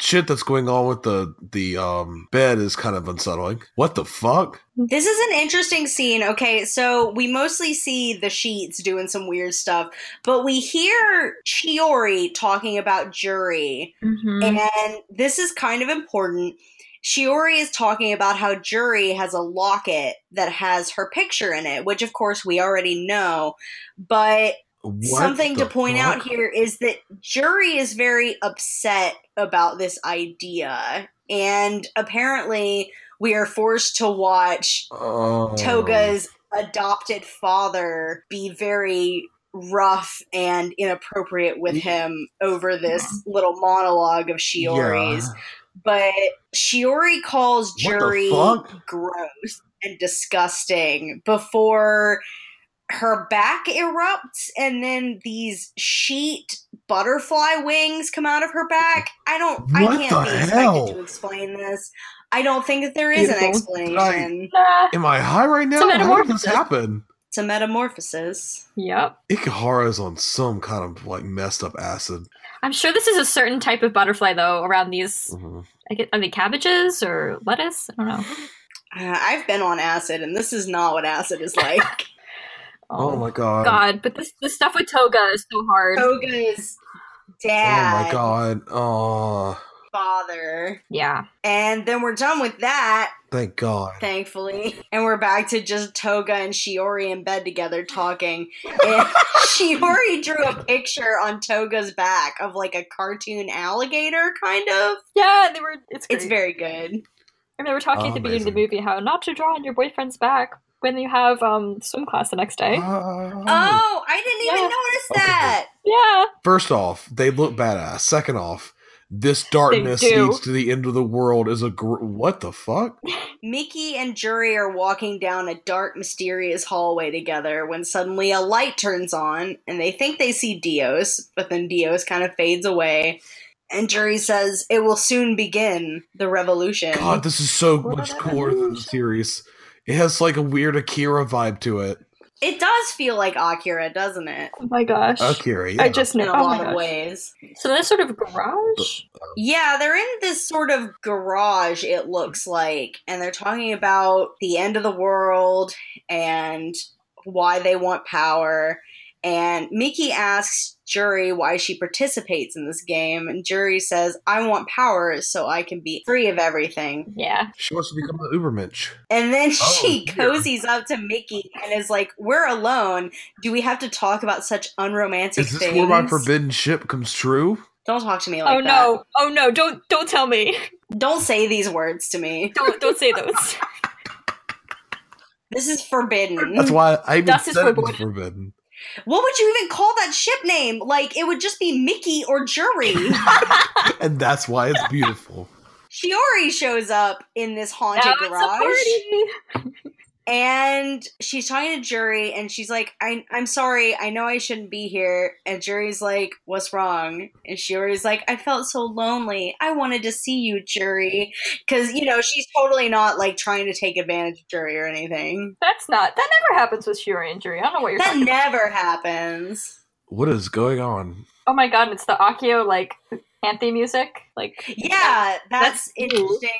shit that's going on with the the um bed is kind of unsettling. What the fuck? This is an interesting scene. Okay, so we mostly see the sheets doing some weird stuff, but we hear Shiori talking about Jury, Mm-hmm. and this is kind of important. Shiori is talking about how Jury has a locket that has her picture in it, which of course we already know, but What something to point fuck? out here is that Jury is very upset about this idea, and apparently we are forced to watch Oh. Toga's adopted father be very rough and inappropriate with him over this little monologue of Shiori's. Yeah. But Shiori calls Jury gross and disgusting before her back erupts and then these sheet butterfly wings come out of her back. I don't I can't the be hell? expected to explain this. I don't think that there is an explanation. Nah. Am I high right now? How did this happen? It's a metamorphosis. Yep. Ikuhara's on some kind of like messed up acid. I'm sure this is a certain type of butterfly, though, around these. Mhm. I get, are they cabbages or lettuce? I don't know. Uh, I've been on acid, and this is not what acid is like. [LAUGHS] Oh my god. God, but this the stuff with toga is so hard. Toga's Oh dad, Oh my god. Oh, father. Yeah. And then we're done with that, thank God. thankfully. And we're back to just Toga and Shiori in bed together talking. [LAUGHS] And Shiori drew a picture on Toga's back of like a cartoon alligator, kind of. Yeah, they were. It's great. It's very good. And they were talking Oh, at the beginning of the movie how not to draw on your boyfriend's back when you have um swim class the next day. Oh. Oh, I didn't even Yeah. notice Okay. that. yeah. First off, they look badass. Second off, this darkness leads to the end of the world is a gr- what the fuck? [LAUGHS] Miki and Jury are walking down a dark, mysterious hallway together when suddenly a light turns on and they think they see Dios, but then Dios kind of fades away. And Jury says, It will soon begin the revolution. God, this is so What much cooler than the series. It has like a weird Akira vibe to it. It does feel like Akira, doesn't it? Oh my gosh. Akira, yeah. I just In know. a Oh lot of ways. So this sort of garage. Yeah, they're in this sort of garage, it looks like, and they're talking about the end of the world and why they want power. And Miki asks Jury why she participates in this game, and Jury says, I want power so I can be free of everything. Yeah. She wants to become an Ubermensch. And then Oh, she dear. cozies up to Miki and is like, We're alone. Do we have to talk about such unromantic Is this things? where my forbidden ship comes true? Don't talk to me like oh that. Oh no. Oh no. Don't don't tell me. Don't say these words to me. Don't don't say those. [LAUGHS] This is forbidden. That's why I even Dust is said it was forbidden. forbidden. What would you even call that ship name? Like, it would just be Miki or Jury. [LAUGHS] And that's why it's beautiful. Shiori shows up in this haunted Now it's a garage. Party. And she's talking to Jury, and she's like, I, I'm sorry, I know I shouldn't be here. And Jury's like, What's wrong? And Shiori's like, I felt so lonely. I wanted to see you, Jury. Because, you know, she's totally not like trying to take advantage of Jury or anything. That's not. That never happens with Shiori and Jury. I don't know what you're That talking about. never happens. What is going on? Oh my god, it's the Akio like anthem music. Like Yeah, that's, That's interesting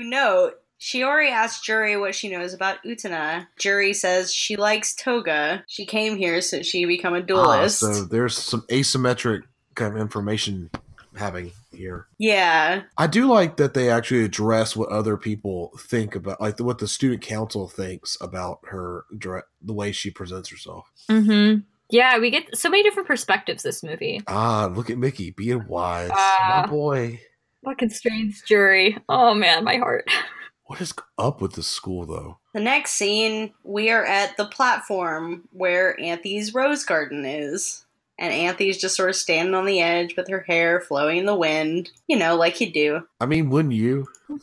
to note. Shiori asks Jury what she knows about Utena. Jury says she likes Toga. She came here so she could become a Ah, duelist. so there's some asymmetric kind of information having here. yeah. I do like that they actually address what other people think about, like what the student council thinks about her, dire- the way she presents herself. Mm-hmm. Yeah, we get so many different perspectives this movie. Ah, look at Miki being wise, Ah. my boy. What constrains Jury? Oh man, my heart. [LAUGHS] What is up with this school though? The next scene, we are at the platform where Anthony's rose garden is. And Anthony's just sort of standing on the edge with her hair flowing in the wind. You know, like you do. I mean, wouldn't you? [LAUGHS]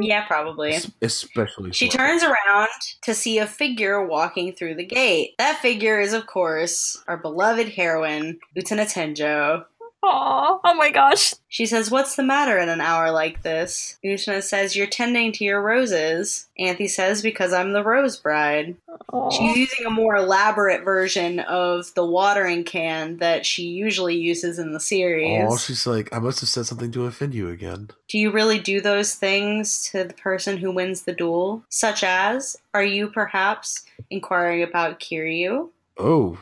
Yeah, probably. Es- Especially She so. turns around to see a figure walking through the gate. That figure is, of course, our beloved heroine, Utena Tenjo. Aw, oh my gosh. She says, What's the matter in an hour like this? Utena says, You're tending to your roses. Anthy says, Because I'm the rose bride. Aw. She's using a more elaborate version of the watering can that she usually uses in the series. Oh, she's like, I must have said something to offend you again. Do you really do those things to the person who wins the duel? Such as, are you perhaps inquiring about Kiryu? Oh,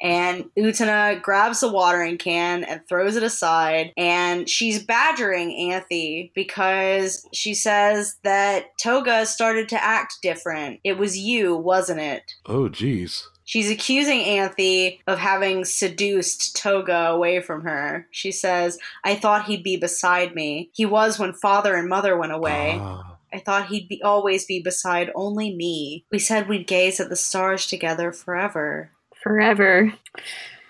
And Utena grabs the watering can and throws it aside, and she's badgering Anthy because she says that Toga started to act different. It was you, wasn't it? oh, geez. She's accusing Anthy of having seduced Toga away from her. She says, I thought he'd be beside me. He was when father and mother went away. Ah. I thought he'd be always be beside only me. We said we'd gaze at the stars together forever. Forever.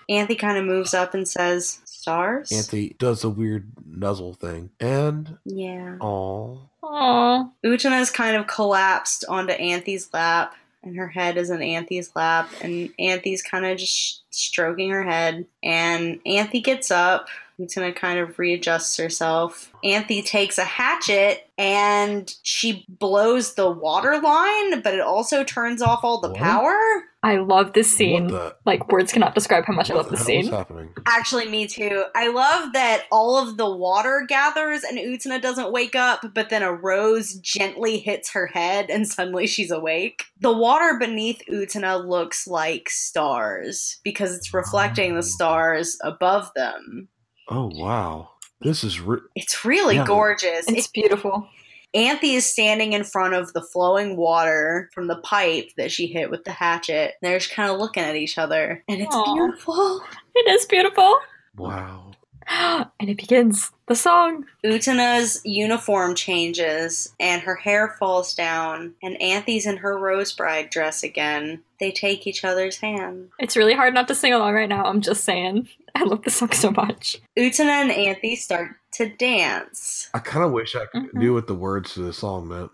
Anthy kind of moves up and says, Stars? Anthy does a weird nuzzle thing. And, Yeah. oh, Aw. Utena's kind of collapsed onto Anthy's lap, and her head is in Anthy's lap, and Anthy's kind of just stroking her head. And Anthy gets up, Utena kind of readjusts herself. Anthy takes a hatchet and she blows the water line, but it also turns off all the What? power. I love this scene. The, Like words cannot describe how much I love the this hell is scene. happening? Actually, me too. I love that all of the water gathers and Utena doesn't wake up, but then a rose gently hits her head and suddenly she's awake. The water beneath Utena looks like stars because it's reflecting the oh. stars above them. Oh wow, this is re- It's really Yeah. gorgeous. It's beautiful. Anthy is standing in front of the flowing water from the pipe that she hit with the hatchet. They're just kind of looking at each other, and it's Aw. beautiful. It is beautiful. wow. [GASPS] and it begins. The song. Utena's uniform changes, and her hair falls down, and Anthy's in her rose bride dress again. They take each other's hand. It's really hard not to sing along right now. I'm just saying. I love this song so much. Utena and Anthy start to dance. I kind of wish I Mhm. knew what the words to the song meant.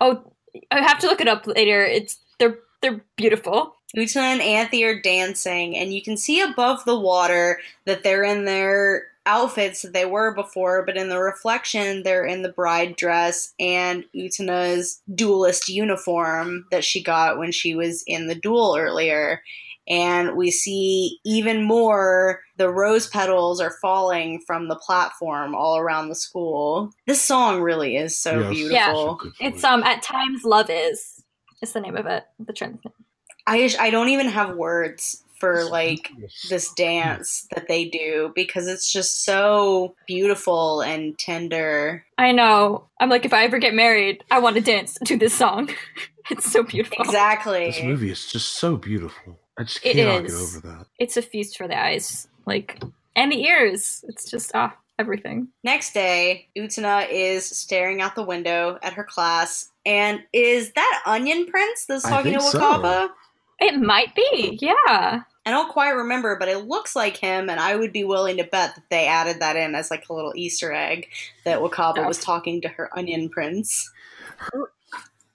Oh, I have to look it up later. It's they're they're beautiful. Utena and Anthy are dancing, and you can see above the water that they're in their outfits that they were before, but in the reflection, they're in the bride dress and Utena's duelist uniform that she got when she was in the duel earlier. And we see even more the rose petals are falling from the platform all around the school. This song really is so Yeah, it's beautiful. such a good It's um at times love is is the name of it. The trend. I just, I don't even have words for like this dance that they do because it's just so beautiful and tender. I know. I'm like, if I ever get married, I want to dance to this song. [LAUGHS] it's so beautiful. Exactly. This movie is just so beautiful. I just It cannot is. get over that. It's a feast for the eyes, like and the ears. It's just ah everything. Next day, Utena is staring out the window at her class, and is that Onion Prince that's I talking to think so. Wakaba? It might be, yeah. I don't quite remember, but it looks like him, and I would be willing to bet that they added that in as like a little Easter egg that Wakaba Yeah. was talking to her Onion Prince.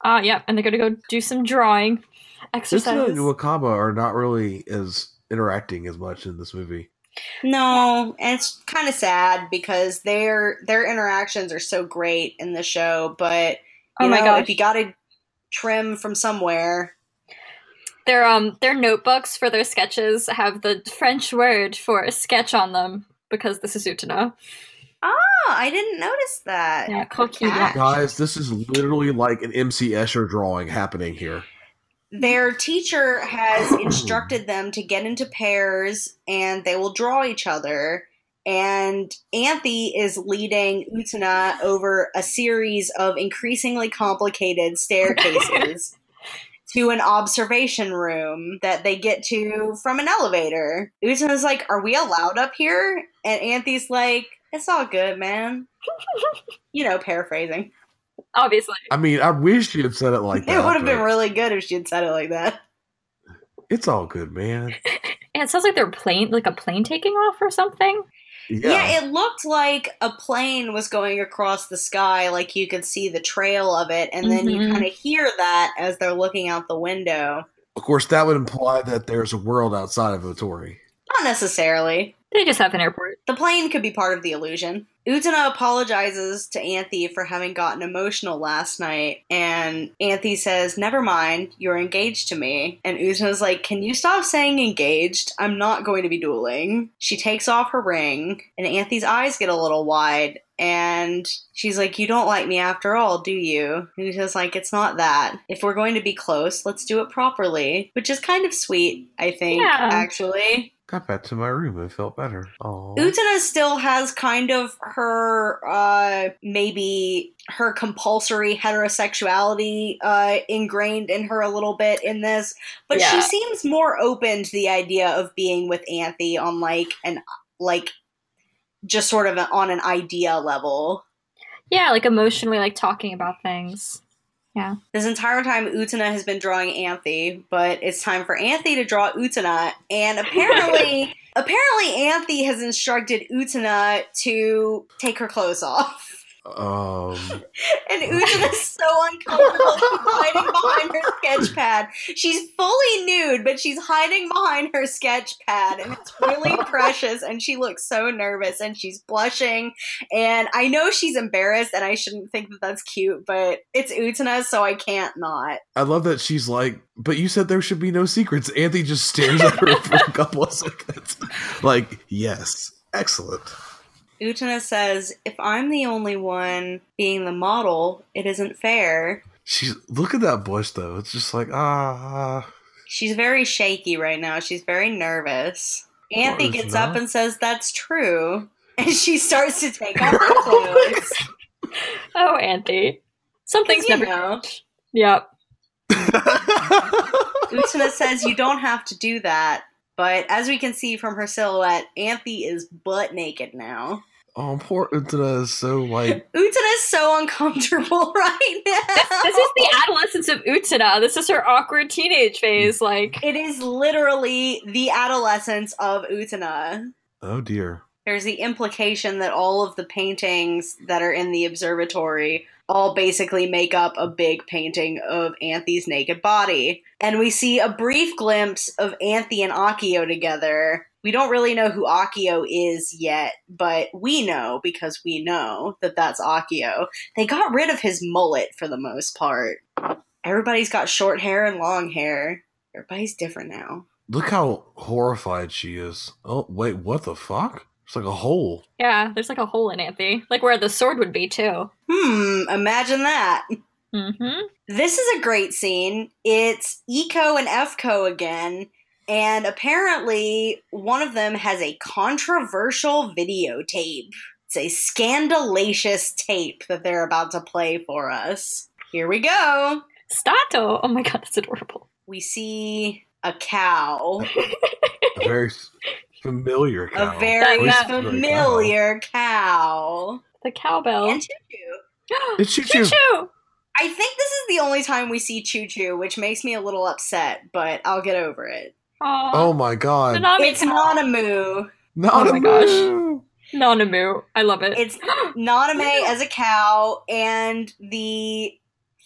Ah, yeah. And they're gonna go do some drawing Utena exercises. and Wakaba are not really as interacting as much in this movie. No, and it's kind of sad because their their interactions are so great in the show, but you Oh my know, gosh. if you got to trim from somewhere, Their um their notebooks for their sketches have the French word for a sketch on them because this is Utena. oh, I didn't notice that. Yeah, Good Guys, this is literally like an MC Escher drawing happening here. Their teacher has [CLEARS THROAT] instructed them to get into pairs, and they will draw each other. And Anthy is leading Utena over a series of increasingly complicated staircases [LAUGHS] to an observation room that they get to from an elevator. Utena's like, Are we allowed up here? And Anthy's like, It's all good, man. [LAUGHS] you know, paraphrasing. Obviously. I mean, I wish you had said it like [LAUGHS] that. it would have been really good if she had said it like that. It's all good, man. [LAUGHS] And it sounds like they're plane like a plane taking off or something. Yeah. Yeah. it looked like a plane was going across the sky, like you could see the trail of it, and then you Mhm. kind of hear that as they're looking out the window. of course, that would imply that there's a world outside of Otori. Not necessarily. They just have an airport. The plane could be part of the illusion. Utena apologizes to Anthy for having gotten emotional last night, and Anthy says, Never mind, you're engaged to me. And Utena's like, Can you stop saying engaged? I'm not going to be dueling. She takes off her ring, and Anthy's eyes get a little wide, and she's like, You don't like me after all, do you? And Utena's like, It's not that. If we're going to be close, let's do it properly. Which is kind of sweet, I think, Yeah. actually. Got back to my room and felt better. Oh, Utena still has kind of her uh maybe her compulsory heterosexuality uh ingrained in her a little bit in this, but she seems more open to the idea of being with Anthy on like an like just sort of on an idea level. Yeah, like emotionally like talking about things. This entire time, Utena has been drawing Anthy, but it's time for Anthy to draw Utena. and apparently, [LAUGHS] apparently, Anthy has instructed Utena to take her clothes off. Um, [LAUGHS] And Utena is so uncomfortable she's hiding behind her sketch pad. She's fully nude, but she's hiding behind her sketch pad, and it's really [LAUGHS] precious. And she looks so nervous, and she's blushing. And I know she's embarrassed, and I shouldn't think that that's cute, but it's Utena, so I can't not. I love that she's like, but you said there should be no secrets. Anthony just stares at her for a couple of seconds. [LAUGHS] Like, yes, excellent. Utena says, If I'm the only one being the model, it isn't fair. She's look at that bush though. It's just like ah. She's very shaky right now. She's very nervous. Anthony it's gets up and says, That's true. [LAUGHS] And she starts to take off her [LAUGHS] clothes. Oh, Auntie. Something's you never. know. [LAUGHS] Yep. Utena says, You don't have to do that. But as we can see from her silhouette, Anthy is butt naked now. oh, poor Utena is so like [LAUGHS] Utena is so uncomfortable [LAUGHS] right now. This is the adolescence of Utena. This is her awkward teenage phase. Like, It is literally the adolescence of Utena. oh dear. There's the implication that all of the paintings that are in the observatory all basically make up a big painting of Anthy's naked body. And we see a brief glimpse of Anthy and Akio together. We don't really know who Akio is yet, but we know because we know that that's Akio. They got rid of his mullet for the most part. Everybody's got short hair and long hair. Everybody's different now. Look how horrified she is. Oh wait, what the fuck? It's like a hole. yeah, there's like a hole in Anthy, like where the sword would be too. Hmm, imagine that. Mm-hmm. This is a great scene. It's Eco and Fco again, and apparently one of them has a controversial videotape. It's a scandalous tape that they're about to play for us. Here we go. Stato. Oh my god, that's adorable. We see a cow, A very s- familiar cow. a very That- that- familiar cow. The cowbell. And Choo Choo. [GASPS] It's Choo Choo Choo. choo. I think this is the only time we see Choo Choo, which makes me a little upset, but I'll get over it. Aw. Oh my god. Nanami It's cow. Nanamu. Not Oh a my gosh. moo. [GASPS] Nanamu. I love it. It's [GASPS] Nanami as a cow and the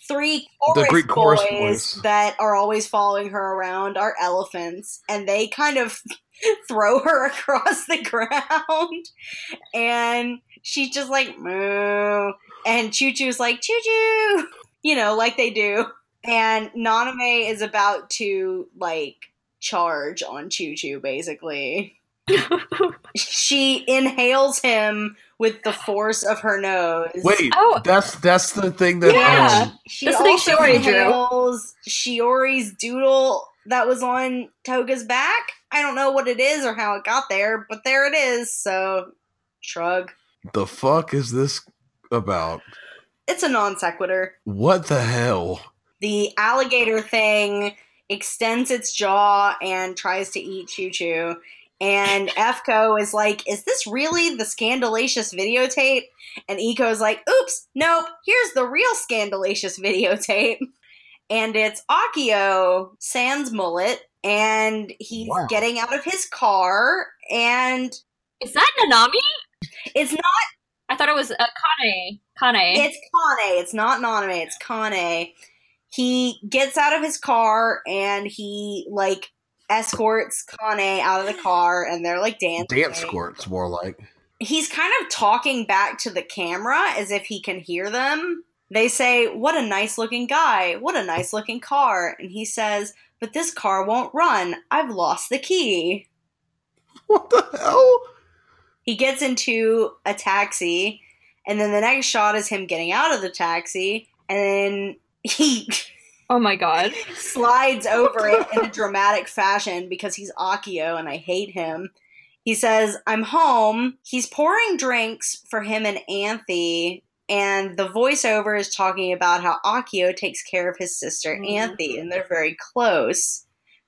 three chorus, The Greek chorus boys boys. that are always following her around are elephants, and they kind of [LAUGHS] throw her across the ground, and she's just like moo, and Choo Choo's like choo choo, you know, like they do, and Nanami is about to like charge on Choo Choo, basically [LAUGHS] she inhales him with the force of her nose. Wait, Oh. that's that's the thing that Yeah. um, she That's the thing also Shiori drew. inhales Shiori's doodle that was on Toga's back. I don't know what it is or how it got there, but there it is. So, shrug. the fuck is this about? It's a non sequitur. What the hell? The alligator thing extends its jaw and tries to eat Choo Choo. And [LAUGHS] Efko is like, Is this really the scandalous videotape? And Eco's like, Oops, nope, here's the real scandalous videotape. And it's Akio sans mullet, and he's Wow. getting out of his car, and Is that Nanami? it's not I thought it was uh, Kane. Kane. It's Kane. It's not Nanami. It's Kane. He gets out of his car and he like escorts Kane out of the car, and they're like dancing. Dance squirts, more like. He's kind of talking back to the camera as if he can hear them. They say, "What a nice looking guy. What a nice looking car." And he says, "But this car won't run. I've lost the key." What the hell? He gets into a taxi, and then the next shot is him getting out of the taxi, and then he oh my god. [LAUGHS] slides over it in a [LAUGHS] dramatic fashion because he's Akio and I hate him. He says, I'm home. He's pouring drinks for him and Anthy, and the voiceover is talking about how Akio takes care of his sister Mhm. Anthy, and they're very close.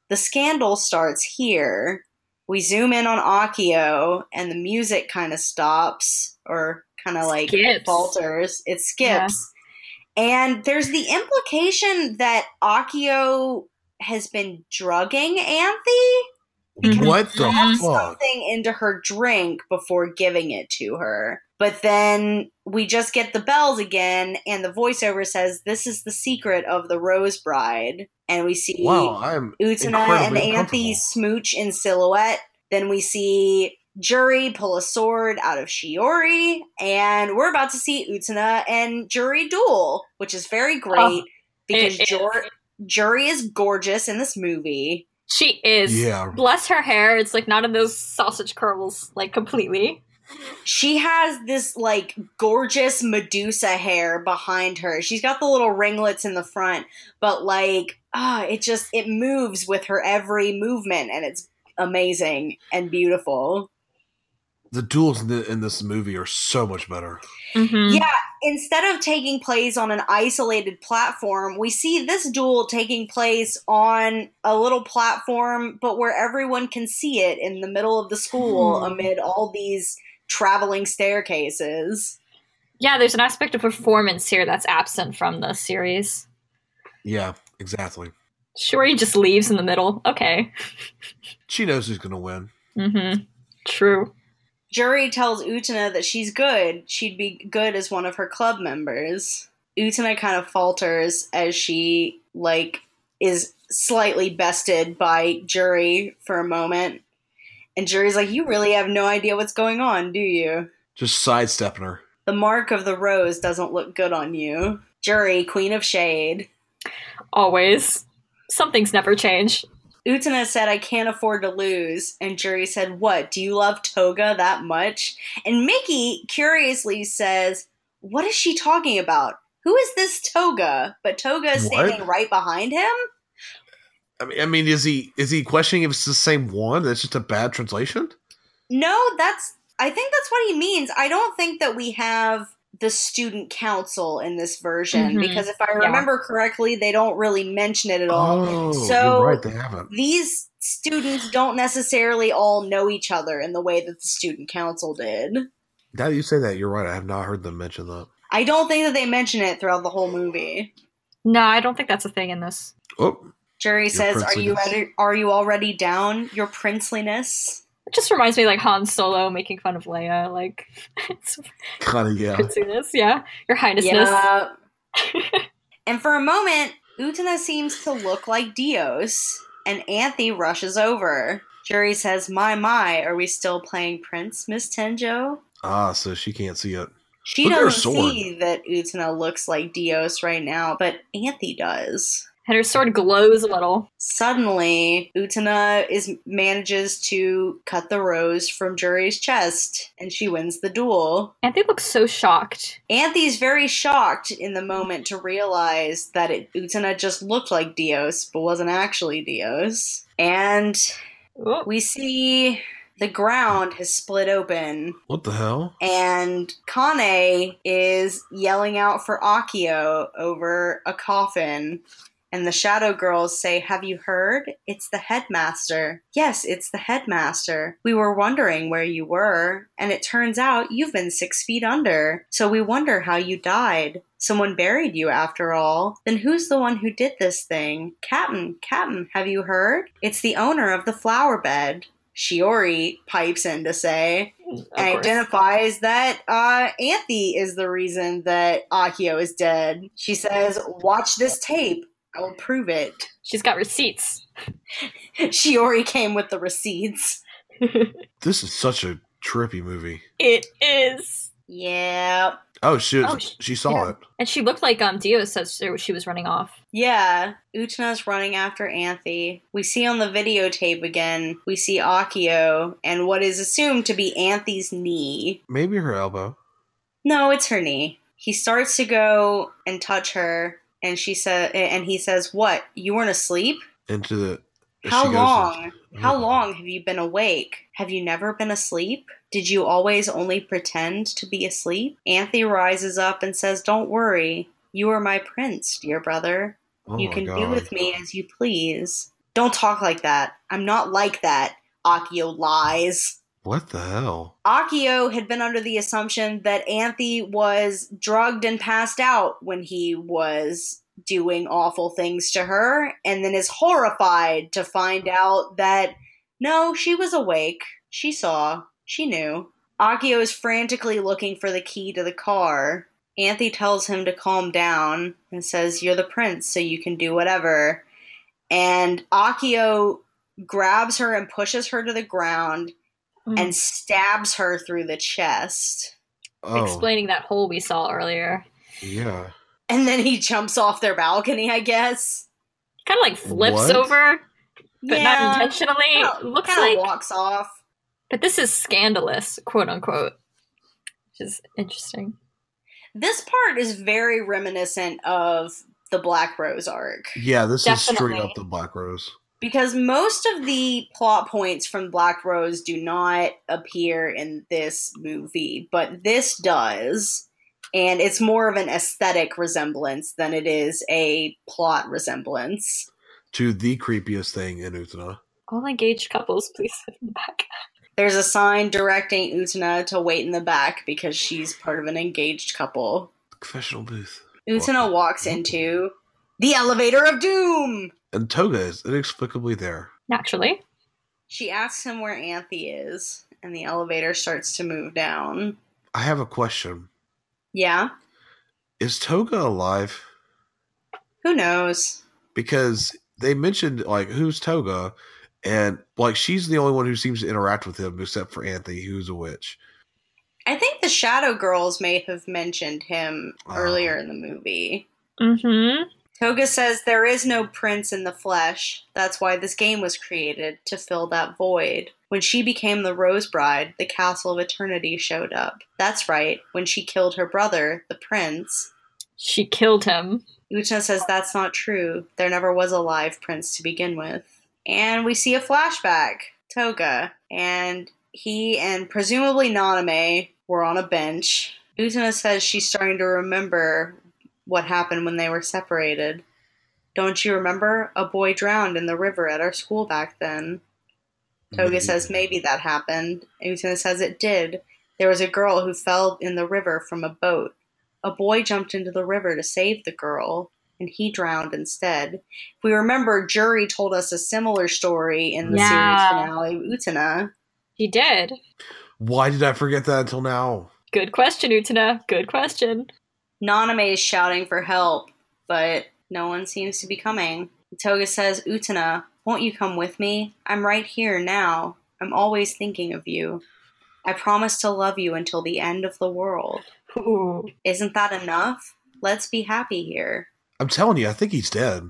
The scandal starts here. We zoom in on Akio, and the music kind of stops, or kind of like Skips. falters. It skips. And there's the implication that Akio has been drugging Anthy. Mhm. What the dropped fuck? something into her drink before giving it to her. But then we just get the bells again, and the voiceover says, This is the secret of the Rose Bride. And we see Wow, I'm Utena and incredibly Anthy smooch in silhouette. Then we see Jury pull a sword out of Shiori, and we're about to see Utena and Jury duel, which is very great because it is. Jor- Jury is gorgeous in this movie. She is. Yeah. Bless her hair. It's like not in those sausage curls, like completely. She has this like gorgeous Medusa hair behind her. She's got the little ringlets in the front, but like ah, it just it moves with her every movement and it's amazing and beautiful. The duels in, the, in this movie are so much better. Mhm. Yeah, instead of taking place on an isolated platform, we see this duel taking place on a little platform, but where everyone can see it in the middle of the school Hmm. amid all these traveling staircases. Yeah, there's an aspect of performance here that's absent from the series. Yeah, exactly. Sure, he just leaves in the middle. Okay. She knows who's gonna win. Mm-hmm. True. Jury tells Utena that she's good. She'd be good as one of her club members. Utena kind of falters as she like is slightly bested by Jury for a moment. And Jury's like, "You really have no idea what's going on, do you? Just sidestepping her. The mark of the rose doesn't look good on you." Jury, queen of shade. Always. Some things never change. Utena said, I can't afford to lose. And Jury said, What? Do you love Toga that much? And Miki curiously says, What is she talking about? Who is this Toga? But Toga is What? standing right behind him? I mean, I mean, is he is he questioning if it's the same one? That's just a bad translation. No, that's, I think that's what he means. I don't think that we have the student council in this version Mhm. because if I Yeah. remember correctly, they don't really mention it at all. Oh, So- you're right. They haven't. These students don't necessarily all know each other in the way that the student council did. Now that you say that, you're right. I have not heard them mention that. I don't think that they mention it throughout the whole movie. No, I don't think that's a thing in this. Oh, Jury says, "Are you princeliness. ready, are you already down your princeliness?" It just reminds me like Han Solo making fun of Leia, like [LAUGHS] it's kind of yeah. [LAUGHS] princiness, yeah. Your highnessness. Yeah. and for a moment, Utena seems to look like Dios, and Anthy rushes over. Jury says, "My my, are we still playing Prince, Miss Tenjo?" Ah, so she can't see it. She Look doesn't see that Utena looks like Dios right now, but Anthy does. And her sword glows a little. Suddenly, Utena is manages to cut the rose from Jury's chest, and she wins the duel. And looks so shocked. Anthy's very shocked in the moment to realize that it, Utena just looked like Dios, but wasn't actually Dios. And Oh, we see the ground has split open, What the hell? and Kane is yelling out for Akio over a coffin. And the Shadow Girls say, Have you heard? It's the headmaster. Yes, it's the headmaster. We were wondering where you were, and it turns out you've been six feet under. So we wonder how you died. Someone buried you after all. Then who's the one who did this thing? Captain, Captain, have you heard? It's the owner of the flower bed. Shiori pipes in to say, and identifies that uh, Anthy is the reason that Akio is dead. She says, Watch this tape. I will prove it. She's got receipts. [LAUGHS] Shiori came with the receipts. [LAUGHS] This is such a trippy movie. It is. Yeah. Oh, she was, Oh, sh- she saw yeah. it. And she looked like um Dio says she was running off. Yeah. Utena's running after Anthy. We see on the videotape again, we see Akio and what is assumed to be Anthy's knee. Maybe her elbow. No, it's her knee. He starts to go and touch her, and she said, and he says, "What? You weren't asleep? Into the. How long? to- How long have you been awake? Have you never been asleep? Did you always only pretend to be asleep?" Anthy rises up and says, "Don't worry. You are my prince, dear brother. Oh you can God. do with me as you please. Don't talk like that. I'm not like that." Akio lies. What the hell? Akio had been under the assumption that Anthy was drugged and passed out when he was doing awful things to her, and then is horrified to find out that No, she was awake. She saw. She knew. Akio is frantically looking for the key to the car. Anthy tells him to calm down and says, You're the prince, so you can do whatever. And Akio grabs her and pushes her to the ground Mm. and stabs her through the chest. Oh, explaining that hole we saw earlier. yeah. And then he jumps off their balcony, I guess. Kind of like flips What? over, but not intentionally. Kinda- Looks kinda like. walks off. But this is scandalous, quote unquote, which is interesting. This part is very reminiscent of the Black Rose arc. Yeah, this is straight up the Black Rose. Because most of the plot points from Black Rose do not appear in this movie, but this does. And it's more of an aesthetic resemblance than it is a plot resemblance. To the creepiest thing in Utena. All engaged couples, please sit [LAUGHS] in the back. There's a sign directing Utena to wait in the back because she's part of an engaged couple. Confessional booth. Utena walks into the elevator of doom. And Toga is inexplicably there. Naturally. She asks him where Anthy is, and the elevator starts to move down. I have a question. Yeah, Is Toga alive? who knows? Because they mentioned like who's Toga, and like she's the only one who seems to interact with him except for Anthony, who's a witch. I think the Shadow Girls may have mentioned him Oh. earlier in the movie. Mm-hmm. Toga says there is no prince in the flesh. That's why this game was created, to fill that void. When she became the Rose Bride, the Castle of Eternity showed up. That's right, when she killed her brother, the prince. She killed him. Utena says that's not true. There never was a live prince to begin with. And we see a flashback. Toga. And he and presumably Nanami were on a bench. Utena says she's starting to remember what happened when they were separated. Don't you remember? A boy drowned in the river at our school back then. Toga says maybe that happened. Utena says it did. There was a girl who fell in the river from a boat. A boy jumped into the river to save the girl, and he drowned instead. If we remember, Jury told us a similar story in the Yeah. series finale of Utena. He did. Why did I forget that until now? Good question, Utena. Good question. Nanami is shouting for help, but no one seems to be coming. Toga says, Utena, won't you come with me? I'm right here now. I'm always thinking of you. I promise to love you until the end of the world. Ooh. [LAUGHS] Isn't that enough? Let's be happy here. I'm telling you, I think he's dead.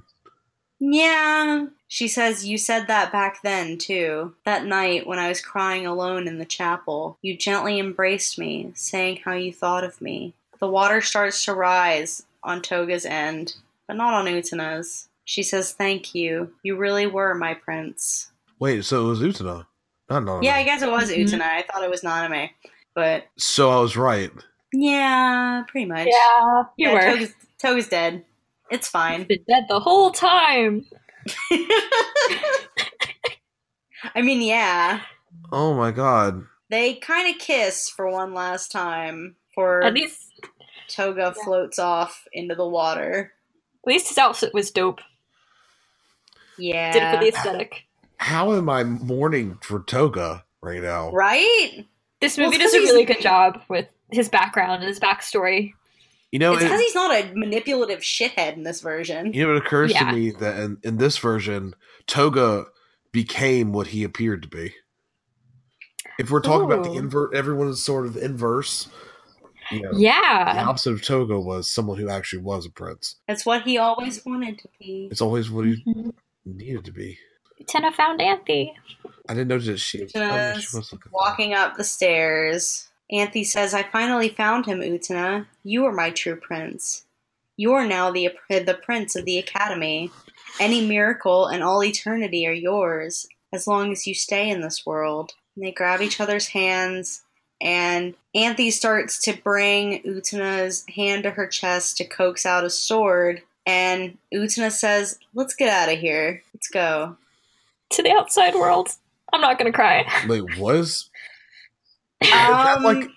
Yeah. She says, You said that back then, too. That night when I was crying alone in the chapel, you gently embraced me, saying how you thought of me. The water starts to rise on Toga's end, but not on Utena's. She says, Thank you. You really were my prince. Wait, so it was Utena, not Nanami. Yeah, I guess it was Mhm. Utena. I thought it was Nanami. But So I was right. yeah, pretty much. Yeah, you Yeah, were. Toga's, Toga's dead. It's fine. Been dead the whole time. [LAUGHS] I mean, yeah. Oh my god. They kind of kiss for one last time For At least, Toga floats off into the water. at least his outfit was dope. Yeah. Did it for the aesthetic. How am I mourning for Toga right now? right? This movie it's does a 'cause really good job with his background and his backstory. You know, it's it, because he's not a manipulative shithead in this version. you know, it occurs Yeah. to me that in, in this version, Toga became what he appeared to be. If we're talking about the invert, everyone is sort of inverse. You know, the Yeah. opposite of Togo was someone who actually was a prince. That's what he always wanted to be. It's always what he Mhm. needed to be. Tina found Anthy. I didn't know that she, oh, she was looking Walking up the stairs, Anthy says, I finally found him, Utena. You are my true prince. You are now the, the prince of the academy. Any miracle and all eternity are yours, as long as you stay in this world. And they grab each other's hands, and Anthy starts to bring Utena's hand to her chest to coax out a sword. And Utena says, Let's get out of here. Let's go. To the outside world. I'm not gonna cry. Wait, was Um, like-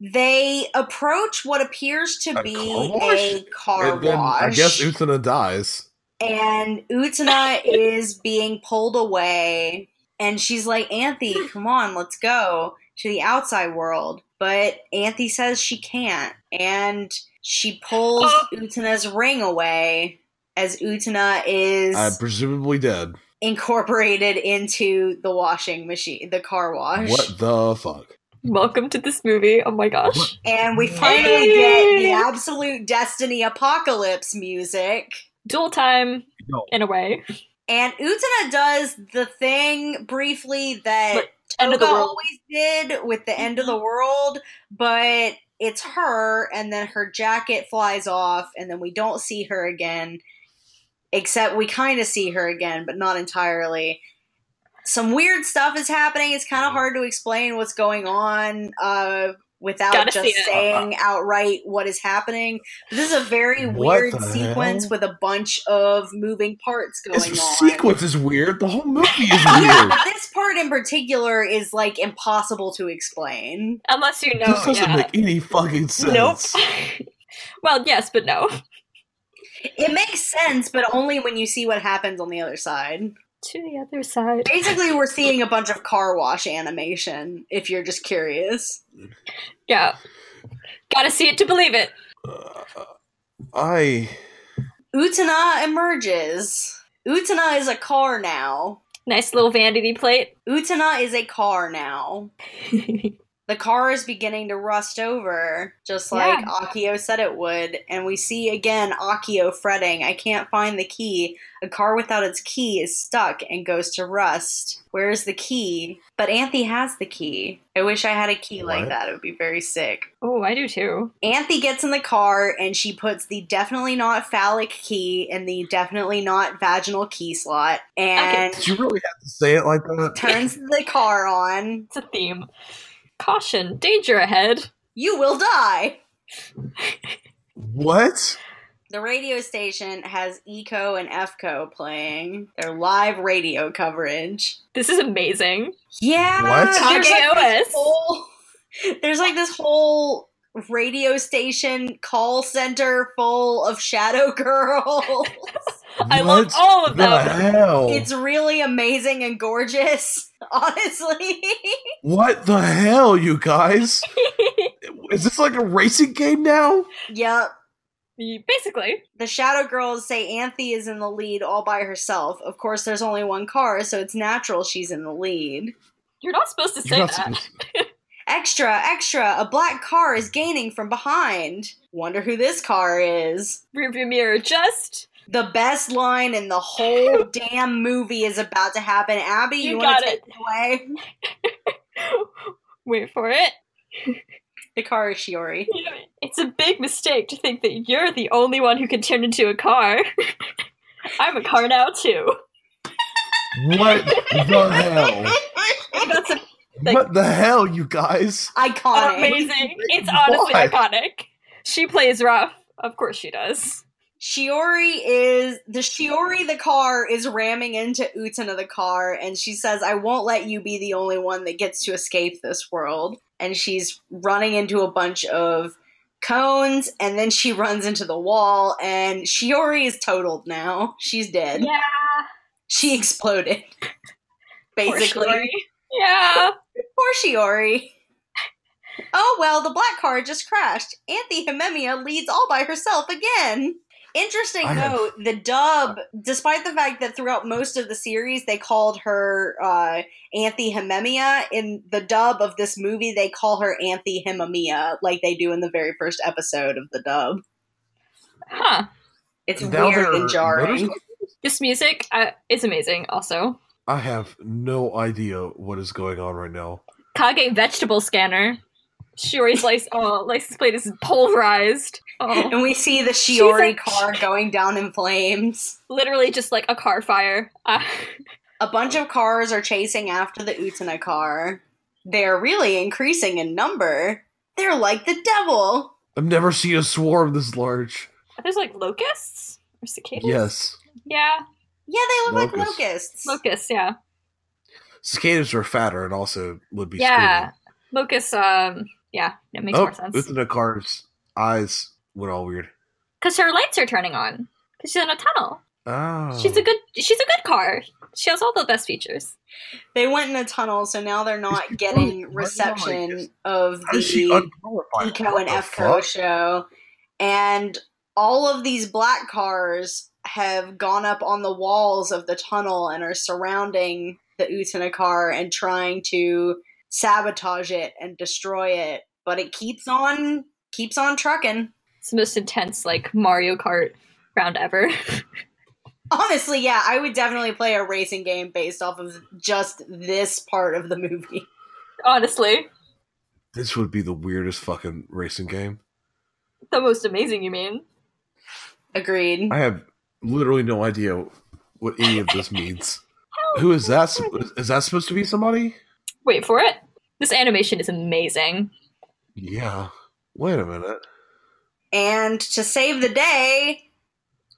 they approach what appears to A be car a car and then wash. I guess Utena dies. and Utena is being pulled away. and she's like, Anthy, come on, let's go to the outside world. But Anthy says she can't, and she pulls Oh. Utena's ring away as Utena is I'm presumably dead. incorporated into the washing machine, the car wash. What the fuck? Welcome to this movie. Oh my gosh. And we finally get the absolute Destiny apocalypse music. Duel time, No. in a way. And Utena does the thing briefly that But end of the world. always did with the end of the world, but it's her, and then her jacket flies off, and then we don't see her again. Except we kind of see her again, but not entirely. Some weird stuff is happening. It's kind of hard to explain what's going on uh, without Gotta just it. saying outright what is happening. This is a very What weird sequence hell? with a bunch of moving parts going This on. sequence is weird. The whole movie is [LAUGHS] weird. but this part in particular is like impossible to explain. Unless you know. this doesn't yeah. make any fucking sense. Nope. [LAUGHS] well, yes, but no. It makes sense, but only when you see what happens on the other side. To the other side. Basically, we're seeing a bunch of car wash animation, if you're just curious. Yeah. Gotta see it to believe it. Uh, I Utena emerges. Utena is a car now. Nice little vanity plate. Utena is a car now. [LAUGHS] The car is beginning to rust over, just like Yeah. Akio said it would. And we see again Akio fretting, I can't find the key. A car without its key is stuck and goes to rust. Where's the key? But Anthy has the key. I wish I had a key like that. It would be very sick. oh, I do too. Anthy gets in the car and she puts the definitely not phallic key in the definitely not vaginal key slot and did you really have to say it like that? turns the car on. It's a theme. Caution, danger ahead. You will die. What? The radio station has Eco and FCO playing their live radio coverage. This is amazing. Yeah, What? There's like, this whole, there's like this whole radio station call center full of shadow [LAUGHS] girls. I love all of the them. hell? it's really amazing and gorgeous, [LAUGHS] honestly. what the hell, you guys? [LAUGHS] Is this like a racing game now? yep. Basically. The Shadow Girls say Anthy is in the lead all by herself. Of course, there's only one car, so it's natural she's in the lead. You're not supposed to say You're not that. supposed to- [LAUGHS] Extra, extra, a black car is gaining from behind. Wonder who this car is. Rearview mirror just. The best line in the whole [LAUGHS] damn movie is about to happen. Abby, you, You want got to take it away? [LAUGHS] Wait for it. The car is Shiori. [LAUGHS] It's a big mistake to think that you're the only one who can turn into a car. I'm a car now too. What the hell? That's a- Like- What the hell, you guys? Iconic. amazing. It's honestly Why? iconic. She plays rough. Of course she does. Shiori is the Shiori the car is ramming into Utena the car and she says I won't let you be the only one that gets to escape this world and she's running into a bunch of cones and then she runs into the wall and Shiori is totaled now. She's dead. Yeah. She exploded. [LAUGHS] Basically. Yeah. [LAUGHS] Poor Shiori. Oh well, the black car just crashed. Anthy Himemiya leads all by herself again. Interesting I have- note, the dub, despite the fact that throughout most of the series they called her uh, Anthe Himemiya, in the dub of this movie they call her Anthe Himemiya, like they do in the very first episode of the dub. Huh. It's Now weird and jarring. motorcycles? This music uh, is amazing also. I have no idea what is going on right now. Kage vegetable scanner. Shiori's license, oh, license plate is pulverized. Oh, And we see the Shiori a- car going down in flames. literally just like a car fire. Uh, A bunch of cars are chasing after the Utena car. They're really increasing in number. They're like the devil. I've never seen a swarm this large. there's like locusts or cicadas. Yes. Yeah, Yeah, they look like Locusts. locusts. locusts. Yeah, Cicadas are fatter and also would be yeah, locusts. Um, yeah, it makes screaming. more Oh, sense within the car's eyes went all weird. because her lights are turning on because she's in a tunnel. Oh. She's a good. She's a good car. She has all the best features. They went in a tunnel, so now they're not getting reception of How is she the unqualified? Eco and What the EFCO fuck? show. And all of these black cars have gone up on the walls of the tunnel and are surrounding the Utena car and trying to sabotage it and destroy it. But it keeps on keeps on trucking. It's the most intense, like Mario Kart round ever. [LAUGHS] Honestly, yeah, I would definitely play a racing game based off of just this part of the movie. Honestly, This would be the weirdest fucking racing game. the most amazing. You mean? Agreed. I have literally no idea what any of this means. [LAUGHS] Who is that? Is that supposed to be somebody? Wait for it. This animation is amazing. Yeah. Wait a minute. And to save the day,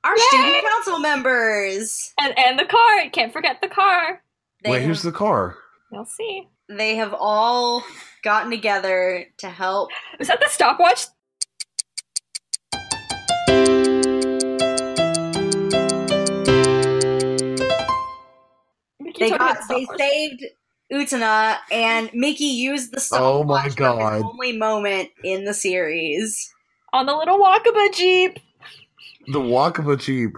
our Yay! student council members. And and the car. Can't forget the car. They Wait, have, who's the car? You'll see. they have all gotten together to help. Is that the stopwatch? They got they saved Utena, and Miki used the Oh my God. his only moment in the series. on the little Wakaba Jeep. The Wakaba Jeep.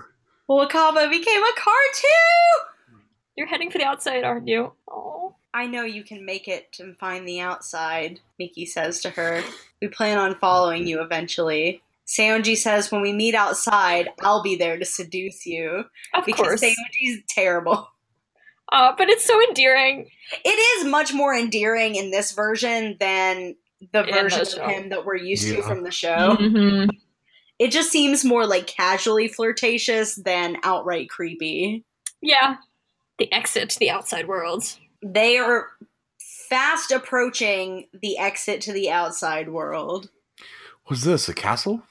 Wakaba became a car too. You're heading for the outside, aren't you? Oh. I know you can make it and find the outside, Miki says to her. We plan on following you eventually. Saionji says, when we meet outside, I'll be there to seduce you. Of Because course. Saionji's terrible. Uh, but it's so endearing. It is much more endearing in this version than the In version the of him that we're used to from the show. Mhm. It just seems more like casually flirtatious than outright creepy. Yeah. The exit to the outside world. They are fast approaching the exit to the outside world. Was this? A castle?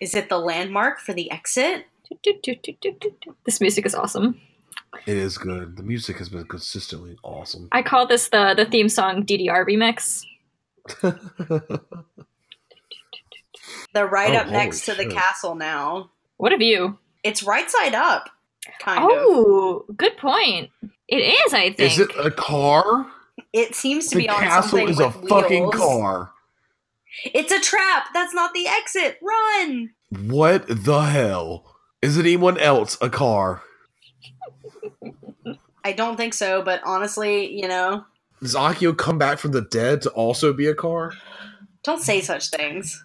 Is it the landmark for the exit? This music is awesome. It is good. The music has been consistently awesome. I call this the the theme song DDR remix. [LAUGHS] They're right Oh, up next to holy the castle now. What a view! It's right side up, kind of. Oh, good point. It is, I think. is it a car? It seems to The be on castle something is a with fucking car. It's a trap. That's not the exit. Run. What the hell? Is it anyone else a car? I don't think so, but honestly, you know, Does Akio come back from the dead to also be a car? don't say such things.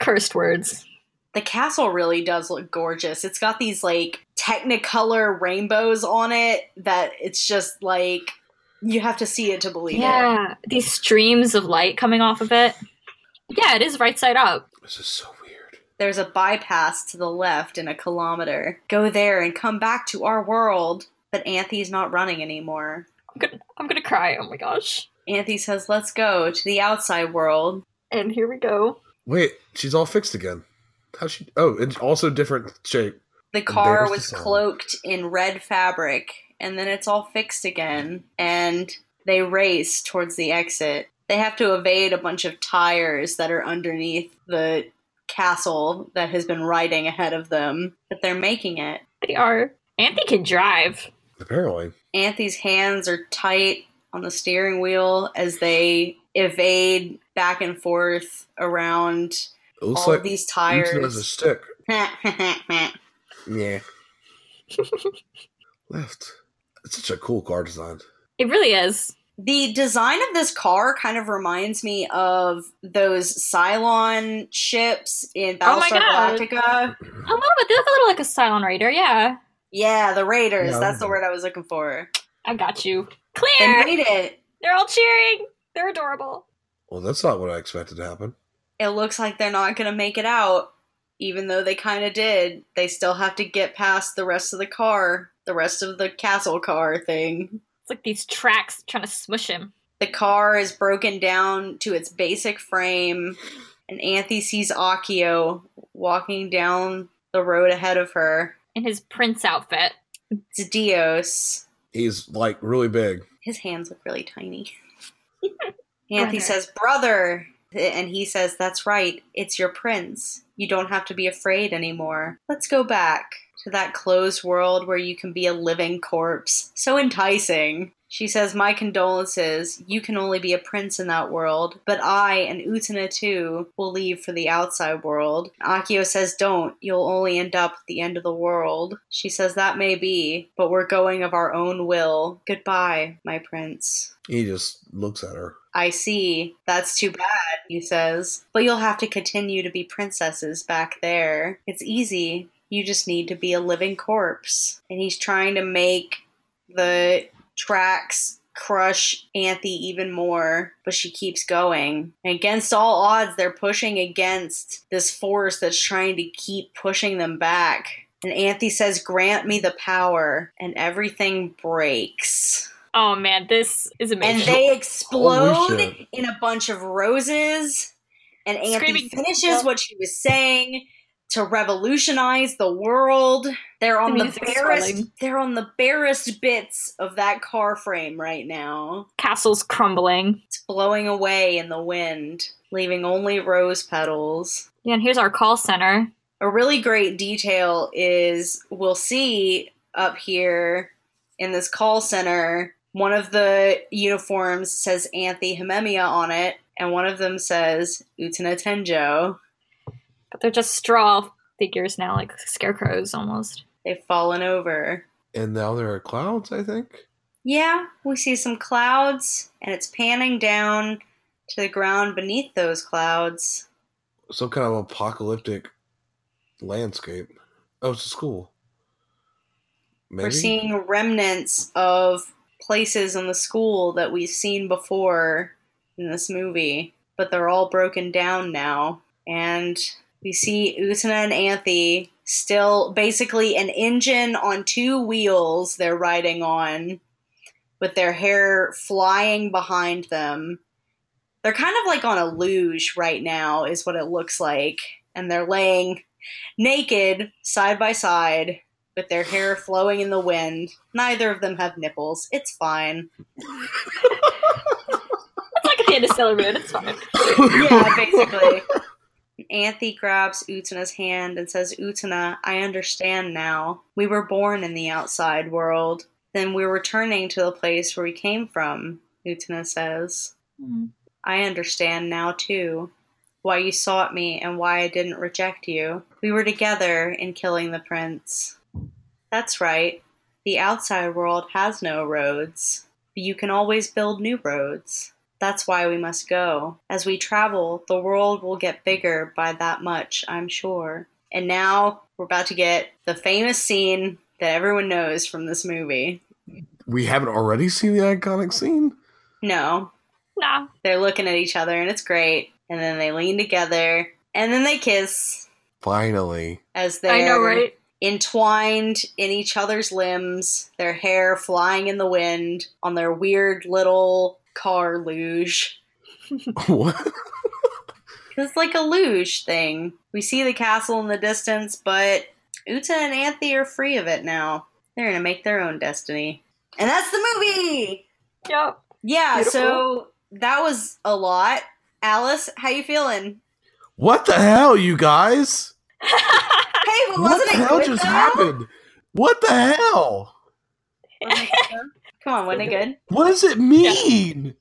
Cursed words. The castle really does look gorgeous. It's got these like technicolor rainbows on it that it's just like you have to see it to believe it. Yeah, these streams of light coming off of it. Yeah, it is right side up. This is so weird. There's a bypass to the left in a kilometer. Go there and come back to our world. But Anthony's not running anymore. I'm gonna, I'm gonna cry. Oh my gosh! Anthony says, let's go to the outside world. And here we go. Wait, she's all fixed again. How she? Oh, it's also different shape. The car there's the was cloaked in red fabric, and then it's all fixed again. And they race towards the exit. They have to evade a bunch of tires that are underneath the castle that has been riding ahead of them, but they're making it. They are. Anthony can drive. Apparently, Anthony's hands are tight on the steering wheel as they evade back and forth around it looks all like of these Utah has a tires. stick. [LAUGHS] Yeah. [LAUGHS] Left. It's such a cool car design. It really is. the design of this car kind of reminds me of those Cylon ships in Oh my Battlestar God. Galactica. A little bit. They look a little like a Cylon Raider. Yeah, Yeah, the Raiders. Yeah, that's the word I was looking for. I got you. They Clear. made it. They're all cheering. They're adorable. Well, that's not what I expected to happen. It looks like they're not going to make it out, even though they kind of did. They still have to get past the rest of the car, the rest of the castle car thing. It's like these tracks trying to smush him. The car is broken down to its basic frame, and Anthy sees Akio walking down the road ahead of her. In his prince outfit. It's Dios. He's like really big. His hands look really tiny. [LAUGHS] Anthy Brother. says, Brother! And he says, That's right, it's your prince. You don't have to be afraid anymore. Let's go back to that closed world where you can be a living corpse. So enticing. She says, My condolences. You can only be a prince in that world, but I and Utena too will leave for the outside world. Akio says, Don't. You'll only end up at the end of the world. She says, That may be, but we're going of our own will. Goodbye, my prince. He just looks at her. I see. That's too bad, he says. But you'll have to continue to be princesses back there. It's easy. You just need to be a living corpse. And he's trying to make the tracks crush Anthy even more, but she keeps going. And against all odds, they're pushing against this force that's trying to keep pushing them back. And Anthy says, Grant me the power, and everything breaks. Oh man, this is amazing. And they explode Holy in a bunch of roses. And Anthy finishes what she was saying to revolutionize the world. They're on The the, barest swelling. they're on the barest bits of that car frame right now. Castle's crumbling. It's blowing away in the wind, leaving only rose petals. Yeah, and here's our call center. A really great detail is we'll see up here in this call center, one of the uniforms says Anthy Himemiya on it, and one of them says Utena Tenjo. But they're just straw figures now, like scarecrows almost. They've fallen over. And now there are clouds, I think. Yeah, we see some clouds, and it's panning down to the ground beneath those clouds. Some kind of apocalyptic landscape. Oh, it's a school. Maybe? We're seeing remnants of places in the school that we've seen before in this movie, but they're all broken down now. And we see Utena and Anthy still basically an engine on two wheels they're riding on with their hair flying behind them. They're kind of like on a luge right now, is what it looks like. And they're laying naked side by side with their hair flowing in the wind. Neither of them have nipples. It's fine. [LAUGHS] It's like at the end of Sailor Moon. It's fine. Yeah, basically. Anthy grabs Utena's hand and says, Utena, I understand now. We were born in the outside world. Then we're returning to the place where we came from, Utena says. Hmm. I understand now, too. Why you sought me and why I didn't reject you. We were together in killing the prince. That's right. The outside world has no roads, but you can always build new roads. That's why we must go. As we travel, the world will get bigger by that much, I'm sure. And now we're about to get the famous scene that everyone knows from this movie. we haven't already seen the iconic scene. No, Nah. they're looking at each other and it's great. And then they lean together and then they kiss Finally, as they're I know, right? entwined in each other's limbs, their hair flying in the wind on their weird little car luge. [LAUGHS] what? It's like a luge thing. We see the castle in the distance, but Uta and Anthy are free of it now. They're gonna make their own destiny. And that's the movie! Yep. Yeah, Beautiful. so that was a lot. Alice, how you feeling? What the hell, you guys? [LAUGHS] Hey, but What wasn't the it hell good just though? happened? What the hell? It? Come on, wasn't it good? What does it mean?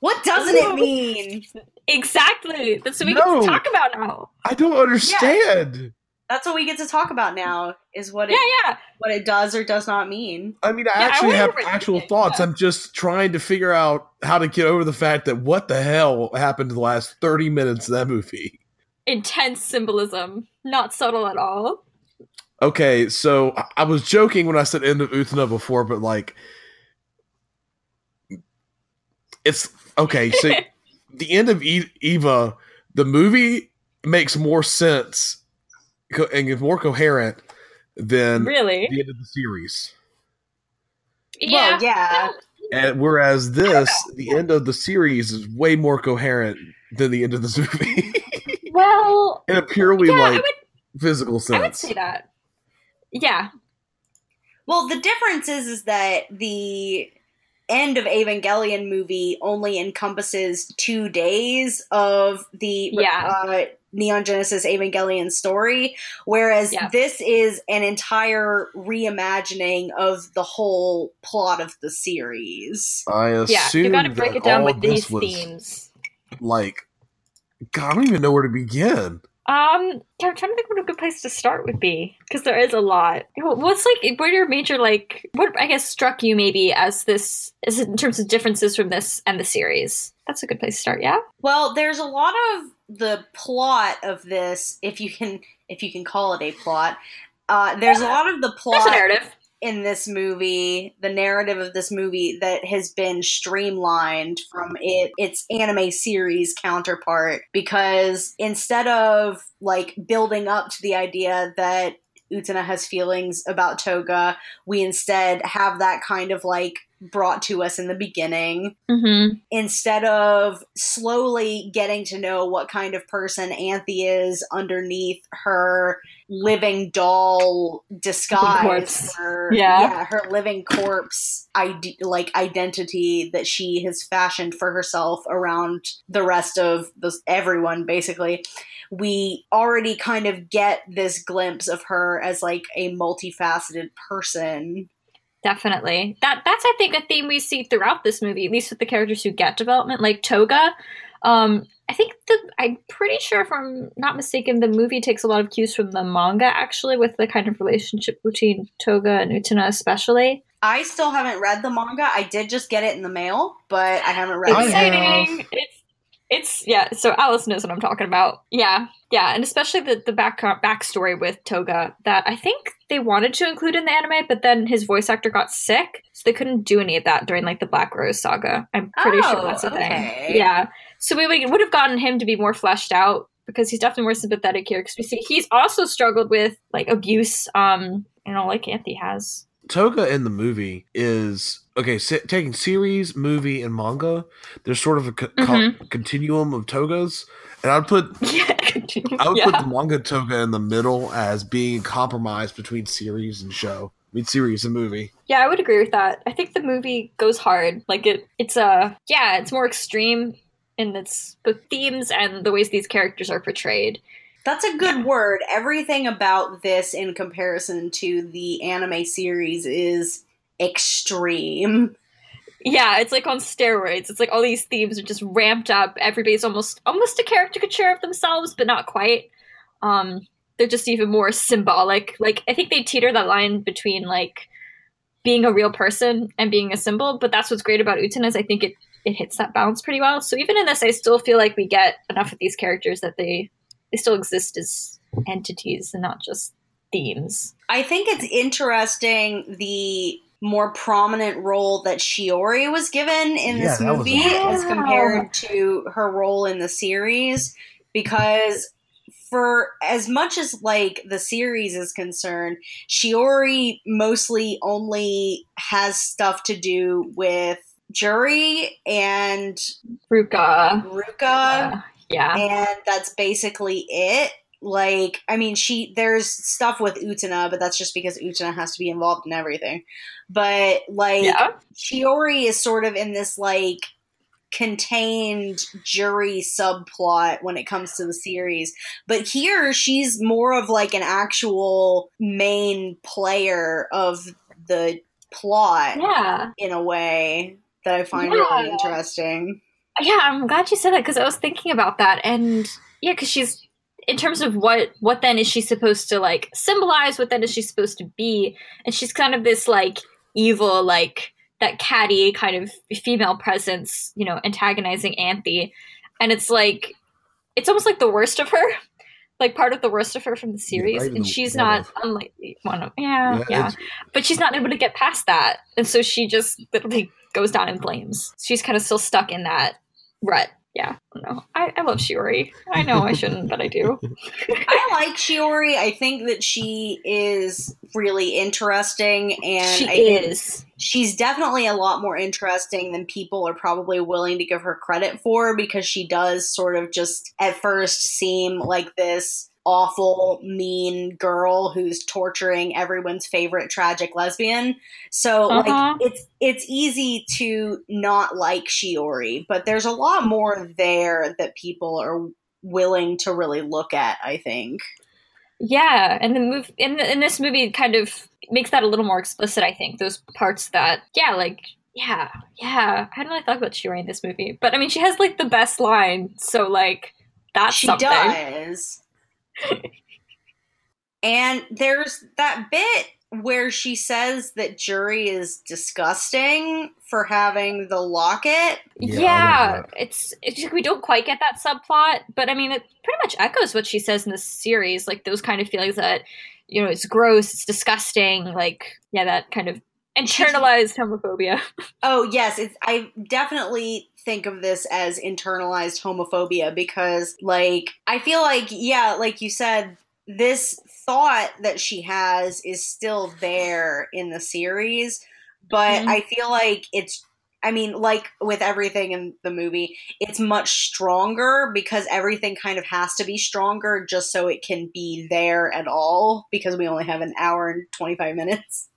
What doesn't it mean? exactly. That's what we No. to talk about now. I don't understand. That's what we get to talk about now. Is what it Yeah, yeah. what it does or does not mean. I mean, I Yeah, actually wonder have actual think, thoughts. yeah. I'm just trying to figure out how to get over the fact that what the hell happened to the last 30 minutes of that movie. Intense symbolism. Not subtle at all. Okay, so I- I was joking when I said end of Utena before, but like, it's okay. So [LAUGHS] the end of e- Eva, the movie makes more sense co- and is more coherent than really? the end of the series. Yeah. Well, yeah. And whereas this, the end of the series is way more coherent than the end of this movie [LAUGHS] Well, in a purely yeah, like would, physical sense, I would say that. Yeah. Well, the difference is is that the end of Evangelion movie only encompasses two days of the Yeah. uh, Neon Genesis Evangelion story, whereas Yeah. this is an entire reimagining of the whole plot of the series. I assume Yeah, you got to break it down with these themes. Like, God, I don't even know where to begin. Um, I'm trying to think what a good place to start would be because there is a lot. What's like, what are your major like? What I guess struck you maybe as this, is in terms of differences from this and the series? That's a good place to start. Yeah. Well, there's a lot of the plot of this, if you can if you can call it a plot. Uh, there's a lot of the There's plot a narrative. In this movie, the narrative of this movie that has been streamlined from it its anime series counterpart because instead of like building up to the idea that Utena has feelings about Toga, we instead have that kind of like brought to us in the beginning Mm-hmm. instead of slowly getting to know what kind of person Anthy is underneath her living doll disguise, her, Yeah. her living corpse ide- like identity that she has fashioned for herself around the rest of the, everyone basically. We already kind of get this glimpse of her as like a multifaceted person. Definitely. That that's I think a theme we see throughout this movie, at least with the characters who get development, like Toga. Um, I think the I'm pretty sure, if I'm not mistaken, the movie takes a lot of cues from the manga, actually, with the kind of relationship between Toga and Utena, especially. I still haven't read the manga. I did just get it in the mail, but I haven't read I it. Exciting! It's it's yeah. So Alice knows what I'm talking about. Yeah, yeah, and especially the the back backstory with Toga that I think they wanted to include in the anime, but then his voice actor got sick, so they couldn't do any of that during like the Black Rose saga. I'm pretty Oh, sure that's a okay. thing. Yeah, so we would, would have gotten him to be more fleshed out because he's definitely more sympathetic here. Because we see he's also struggled with like abuse. Um, you know, like Anthy has. Toga in the movie is okay. Se- taking series, movie, and manga. There's sort of a co- co- Mm-hmm. continuum of togas, and I'd put [LAUGHS] Yeah, I would yeah. put the manga toga in the middle as being a compromise between series and show. I mean, series and movie. Yeah, I would agree with that. I think the movie goes hard. Like it it's a yeah, it's more extreme in its both themes and the ways these characters are portrayed. That's a good word. Everything about this in comparison to the anime series is extreme. Yeah, it's like on steroids. It's like all these themes are just ramped up. Everybody's almost almost a caricature of themselves, but not quite. Um they're just even more symbolic. Like I think they teeter that line between like being a real person and being a symbol, but that's what's great about Uten is I think it it hits that balance pretty well. So even in this I still feel like we get enough of these characters that they they still exist as entities and not just themes. I think it's interesting the more prominent role that Shiori was given in Yeah, this movie amazing. as compared to her role in the series because for as much as like the series is concerned, Shiori mostly only has stuff to do with Juri and Ruka. Ruka yeah. and that's basically it. Like, I mean, she there's stuff with Utena, but that's just because Utena has to be involved in everything. But like, Yeah. Shiori is sort of in this like contained Juri subplot when it comes to the series. But here she's more of like an actual main player of the plot Yeah. in a way that I find Yeah. really interesting. Yeah, I'm glad you said that because I was thinking about that, and yeah, because she's in terms of what what then is she supposed to like symbolize? What then is she supposed to be? And she's kind of this like evil, like that catty kind of female presence, you know, antagonizing Anthy, and it's like it's almost like the worst of her. Like part of the worst of her from the series, even and she's not of. unlike one of yeah, Yeah, yeah but she's not able to get past that and so she just literally goes down in flames she's kind of still stuck in that rut yeah. I i, I love shiori. I know i shouldn't but i do. [LAUGHS] I like Shiori. I think that she is really interesting, and she I is. she's definitely a lot more interesting than people are probably willing to give her credit for because she does sort of just at first seem like this awful, mean girl who's torturing everyone's favorite tragic lesbian. So Uh-huh. like it's it's easy to not like Shiori, but there's a lot more there that people are willing to really look at. I think. Yeah, and the move in the, in this movie kind of makes that a little more explicit. I think those parts that yeah, like yeah, yeah. I hadn't really thought about Shiori in this movie, but I mean, she has like the best line, so like that's she something. does. [LAUGHS] and there's that bit where she says that Juri is disgusting for having the locket. Yeah, Yeah, I remember that. it's it's just, we don't quite get that subplot, but I mean, it pretty much echoes what she says in the series, like those kind of feelings that you know it's gross, it's disgusting, like yeah, that kind of internalized homophobia. [LAUGHS] Oh yes, it's I definitely think of this as internalized homophobia because like I feel like yeah, like you said this thought that she has is still there in the series, but Mhm. I feel like it's I mean, like with everything in the movie, it's much stronger because everything kind of has to be stronger just so it can be there at all because we only have an hour and 25 minutes.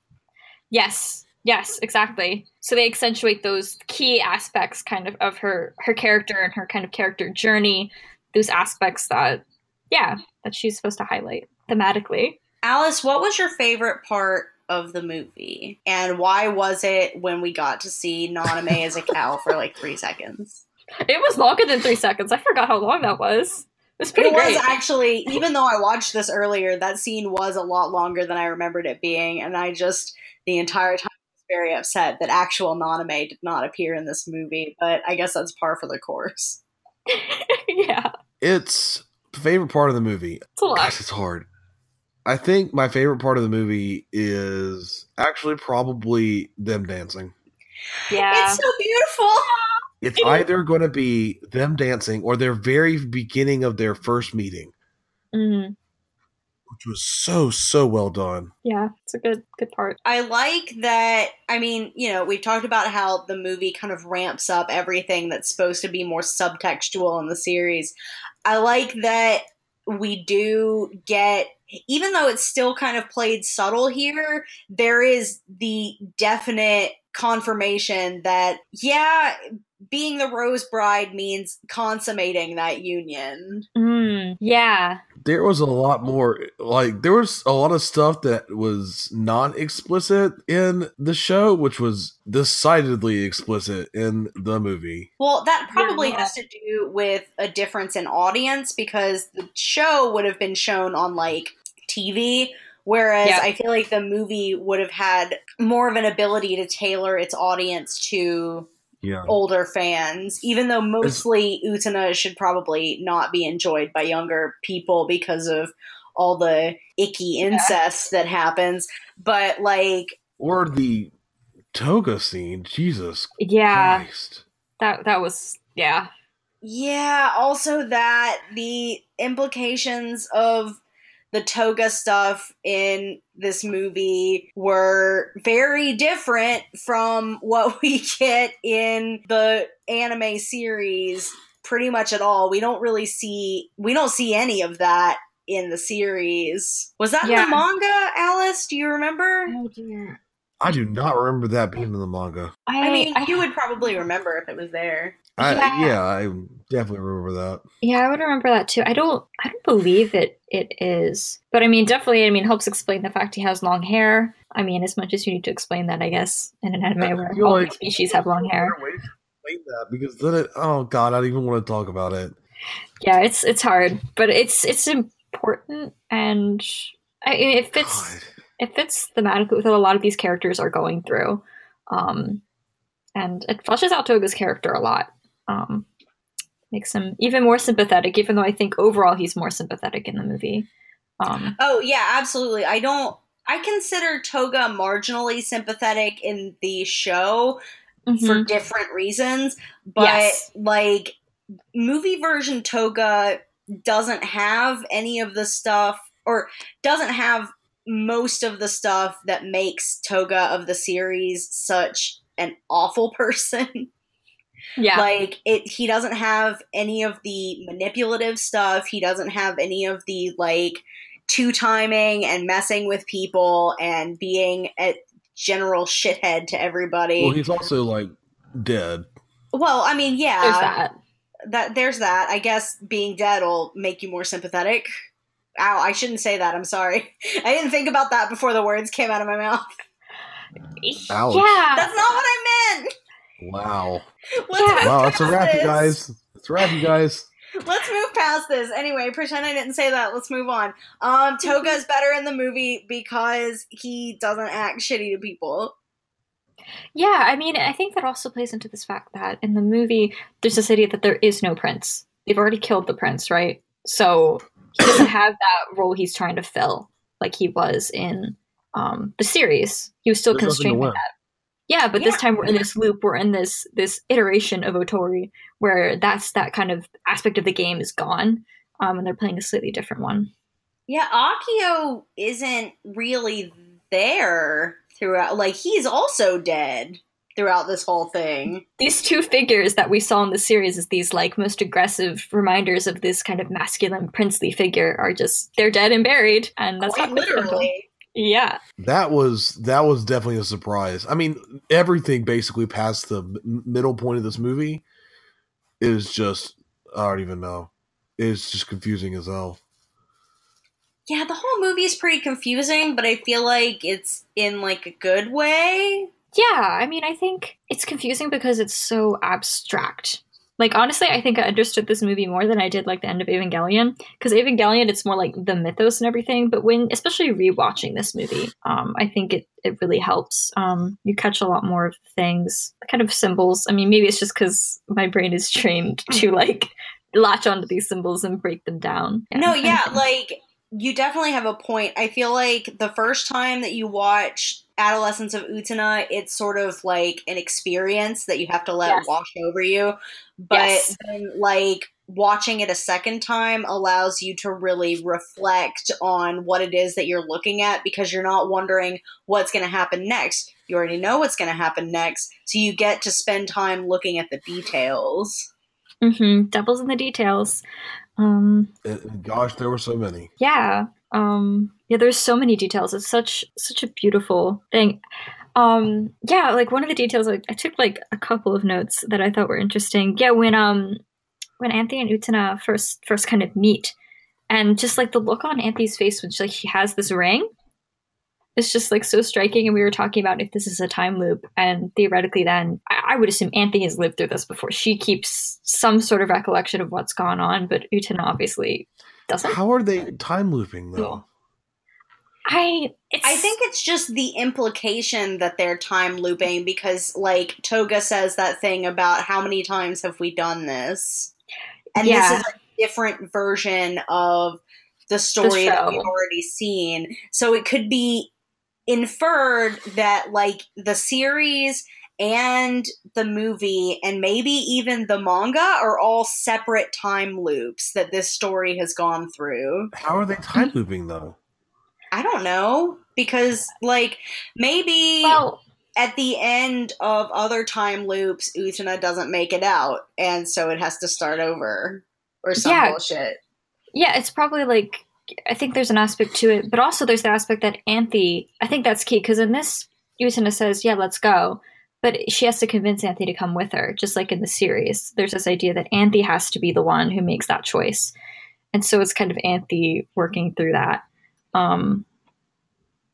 Yes, yes, exactly. So they accentuate those key aspects, kind of, of her her character and her kind of character journey. Those aspects that, yeah, that she's supposed to highlight thematically. Alice, what was your favorite part of the movie? And why was it when we got to see Nanami as a cow for like three seconds? It was longer than three seconds. I forgot how long that was. It was pretty It was actually, even though I watched this earlier, that scene was a lot longer than I remembered it being. And I just, the entire time, very upset that actual Nanami did not appear in this movie. But I guess that's par for the course. [LAUGHS] yeah, It's favorite part of the movie. it's a lot. Gosh, it's hard. I think my favorite part of the movie is actually probably them dancing. Yeah, It's so beautiful. It's either going to be them dancing or their very beginning of their first meeting, Mhm. Which was so so well done. yeah, it's a good good part. I like that. I mean, you know, we've talked about how the movie kind of ramps up everything that's supposed to be more subtextual in the series. I like that we do get, even though it's still kind of played subtle here, there is the definite confirmation that, yeah, being the Rose Bride means consummating that union. Mm, yeah, There was a lot more like there was a lot of stuff that was non explicit in the show, which was decidedly explicit in the movie. Well, that probably Yeah. has to do with a difference in audience because the show would have been shown on like TV, whereas Yeah. I feel like the movie would have had more of an ability to tailor its audience to Yeah. older fans, even though mostly Utena should probably not be enjoyed by younger people because of all the icky incest that happens. But like Or the toga scene. Jesus yeah. Christ. That that was yeah. Yeah, also that the implications of the toga stuff in this movie were very different from what [LAUGHS] we get in the anime series pretty much at all. We don't really see we don't see any of that in the series. Was that in the manga, Alice? Do you remember? Oh dear. I do not remember that being in the manga. I, I mean, I, you would probably remember if it was there. I, Yeah. yeah, I definitely remember that. yeah, I would remember that too. I don't I don't believe it it is. But I mean definitely I mean helps explain the fact he has long hair. I mean as much as you need to explain that I guess in an anime where all like- species have long hair. Explain that because then it. Oh God, I don't even want to talk about it. Yeah, it's it's hard, but it's it's important and I, it fits God. it fits thematically with what a lot of these characters are going through. Um, and it fleshes out Toga's character a lot. Um, makes him even more sympathetic, even though I think overall he's more sympathetic in the movie. Um, Oh yeah, absolutely. I don't. I consider Toga marginally sympathetic in the show for mhm. different reasons, but Yes. like movie version Toga doesn't have any of the stuff, or doesn't have most of the stuff that makes Toga of the series such an awful [LAUGHS] person. Yeah, Like it he doesn't have any of the manipulative stuff. He doesn't have any of the like two timing and messing with people and being a general shithead to everybody. Well, Well, he's also like dead. Well, I mean, there's yeah. that. that there's that. I guess being dead will make you more sympathetic. Ow, I shouldn't say that. I'm sorry. [LAUGHS] I didn't think about that before the words came out of my mouth. Ouch. Yeah. That's not what I meant. Wow. Let's Wow, that's a past wrap, you guys. That's a wrap, you guys. [LAUGHS] Let's move past this. Anyway, pretend I didn't say that. Let's move on. Um, Toga's better in the movie because he doesn't act shitty to people. Yeah, I mean, I think that also plays into this fact that in the movie, there's this idea that there is no prince. They've already killed the prince, right? So he doesn't [COUGHS] have that role he's trying to fill like he was in um, the series. He was still There's constrained by that. Yeah, but this time we're in this loop. We're in this this iteration of Otori where that's that kind of aspect of the game is gone, um, and they're playing a slightly different one. Yeah, Akio isn't really there throughout. Like, he's also dead throughout this whole thing. these two figures that we saw in the series as these like most aggressive reminders of this kind of masculine princely figure are just they're dead and buried and that's Quite not literally. Yeah That was that was definitely a surprise. I mean, everything basically past the middle point of this movie is just I don't even know. It's just confusing as hell. Yeah, the whole movie is pretty confusing, but I feel like it's in like a good way. yeah i mean i think it's confusing because it's so abstract like honestly i think i understood this movie more than i did like the end of evangelion because evangelion it's more like the mythos and everything but when especially rewatching this movie um, i think it, it really helps. Um, you catch a lot more of things kind of symbols. I mean maybe it's just because my brain is trained [LAUGHS] to like latch onto these symbols and break them down. No, yeah, like you definitely have a point. I feel like the first time that you watch Adolescence of Utena, it's sort of like an experience that you have to let Yes. wash over you. But Yes. then, like, watching it a second time allows you to really reflect on what it is that you're looking at because you're not wondering what's going to happen next. You already know what's going to happen next. So you get to spend time looking at the details. Mm-hmm. devils in the details um And, and gosh, there were so many. yeah um yeah there's so many details. It's such such a beautiful thing. Um yeah like one of the details like i took like a couple of notes that i thought were interesting. Yeah when um when anthony and Utena first first kind of meet and just like the look on anthony's face when like he has this ring it's just like so striking. And we were talking about if this is a time loop and theoretically then I, I would assume anthony has lived through this before. She keeps some sort of recollection of what's gone on but Utena obviously doesn't. How are they time looping though? I it's I think it's just the implication that they're time looping because, like, Toga says that thing about how many times have we done this? And Yeah. this is a different version of the story that we've already seen. So it could be inferred that, like, the series and the movie and maybe even the manga are all separate time loops that this story has gone through. How are they time looping though? I don't know because like maybe well at the end of other time loops Utena doesn't make it out and so it has to start over or some Yeah. bullshit. yeah it's probably like i think there's an aspect to it but also there's the aspect that Anthy i think that's key because in this Utena says yeah let's go but she has to convince Anthy to come with her just like in the series there's this idea that Anthy has to be the one who makes that choice and so it's kind of Anthy working through that um